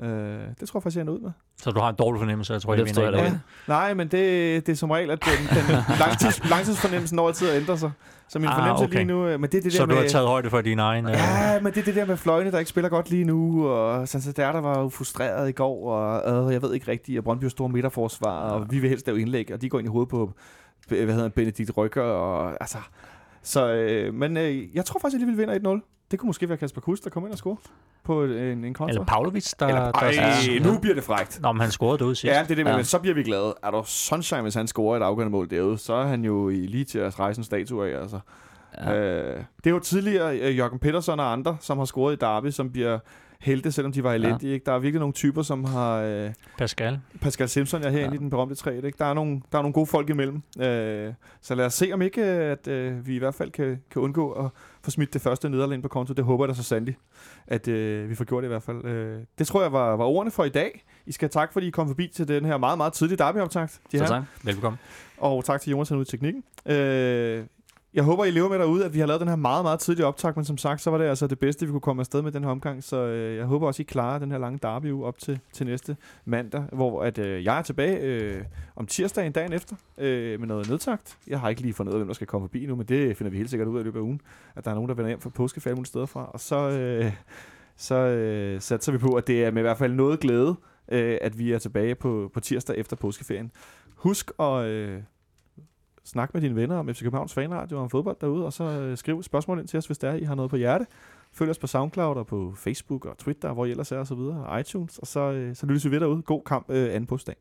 Øh, det tror jeg faktisk, jeg ender ud med. Så du har en dårlig fornemmelse, jeg tror, Det jeg vinder jeg Ja. Nej, men det, det er som regel, at den, den langtids, langtidsfornemmelsen over tid ændrer sig. Så min Ah, fornemmelse okay. lige nu... øh, Men det er det Så der du med, har taget højde for din egen... Øh, Ja, men det er det der med fløjene, der ikke spiller godt lige nu, og Santander der var jo frustreret i går, og øh, jeg ved ikke rigtigt, at Brøndby har store midterforsvar, og vi vil helst lave indlæg, og de går ind i hovedet på, hvad hedder Benedikt Rykker, og altså... Så, øh, men øh, jeg tror faktisk, at vi vinder 1-0. Det kunne måske være Kasper Kuss, der kommer ind og score på en, en kontra. eller Pavlovic, der... Eller, der ej, nu bliver det frækt. Nå, men han scorede derude sidst. Ja, det er det, men, Ja. men så bliver vi glade. Er der sunshine, hvis han scorer et afgørende mål derude, så er han jo i lige til at rejse en statue af, altså. Ja. Øh, det er jo tidligere øh, Jørgen Petersen og andre, som har scoret i Derby, som bliver helte, selvom de var elendige. Ja. Ikke? Der er virkelig nogle typer, som har... Øh, Pascal. Pascal Simpson er herinde Ja. i den berømte træ. Ikke? Der, er nogle, der er nogle gode folk imellem. Øh, så lad os se, om ikke at øh, vi i hvert fald kan, kan undgå at få smidt det første nederlag ind på konto. Det håber jeg da så sandelig, at øh, vi får gjort det i hvert fald. Øh, det tror jeg var, var ordene for i dag. I skal have tak, fordi I kom forbi til den her meget, meget tidlige derbyoptakt. De Så her. tak. Velbekomme. Og tak til Jonas, ude i teknikken. Øh, jeg håber, I lever med derude, at vi har lavet den her meget, meget tidlige optag, men som sagt, så var det altså det bedste, vi kunne komme afsted med den her omgang, så øh, jeg håber også, I klarer den her lange derby op til, til næste mandag, hvor at, øh, jeg er tilbage øh, om tirsdagen dagen efter øh, med noget nedtagt. Jeg har ikke lige fundet ud af, hvem der skal komme forbi nu, men det finder vi helt sikkert ud af i løbet af ugen, at der er nogen, der vender hjem fra påskefald nogle steder fra, og så, øh, så øh, satser vi på, at det er med i hvert fald noget glæde, øh, at vi er tilbage på, på tirsdag efter påskeferien. Husk at... Øh, snak med dine venner om FC Københavns Fanradio og om fodbold derude, og så øh, skriv spørgsmål ind til os, hvis der er, I har noget på hjerte. Følg os på SoundCloud og på Facebook og Twitter, hvor I ellers er og så videre, og iTunes, og så, øh, så lyttes vi ved derude. God kamp øh, anden påskedag.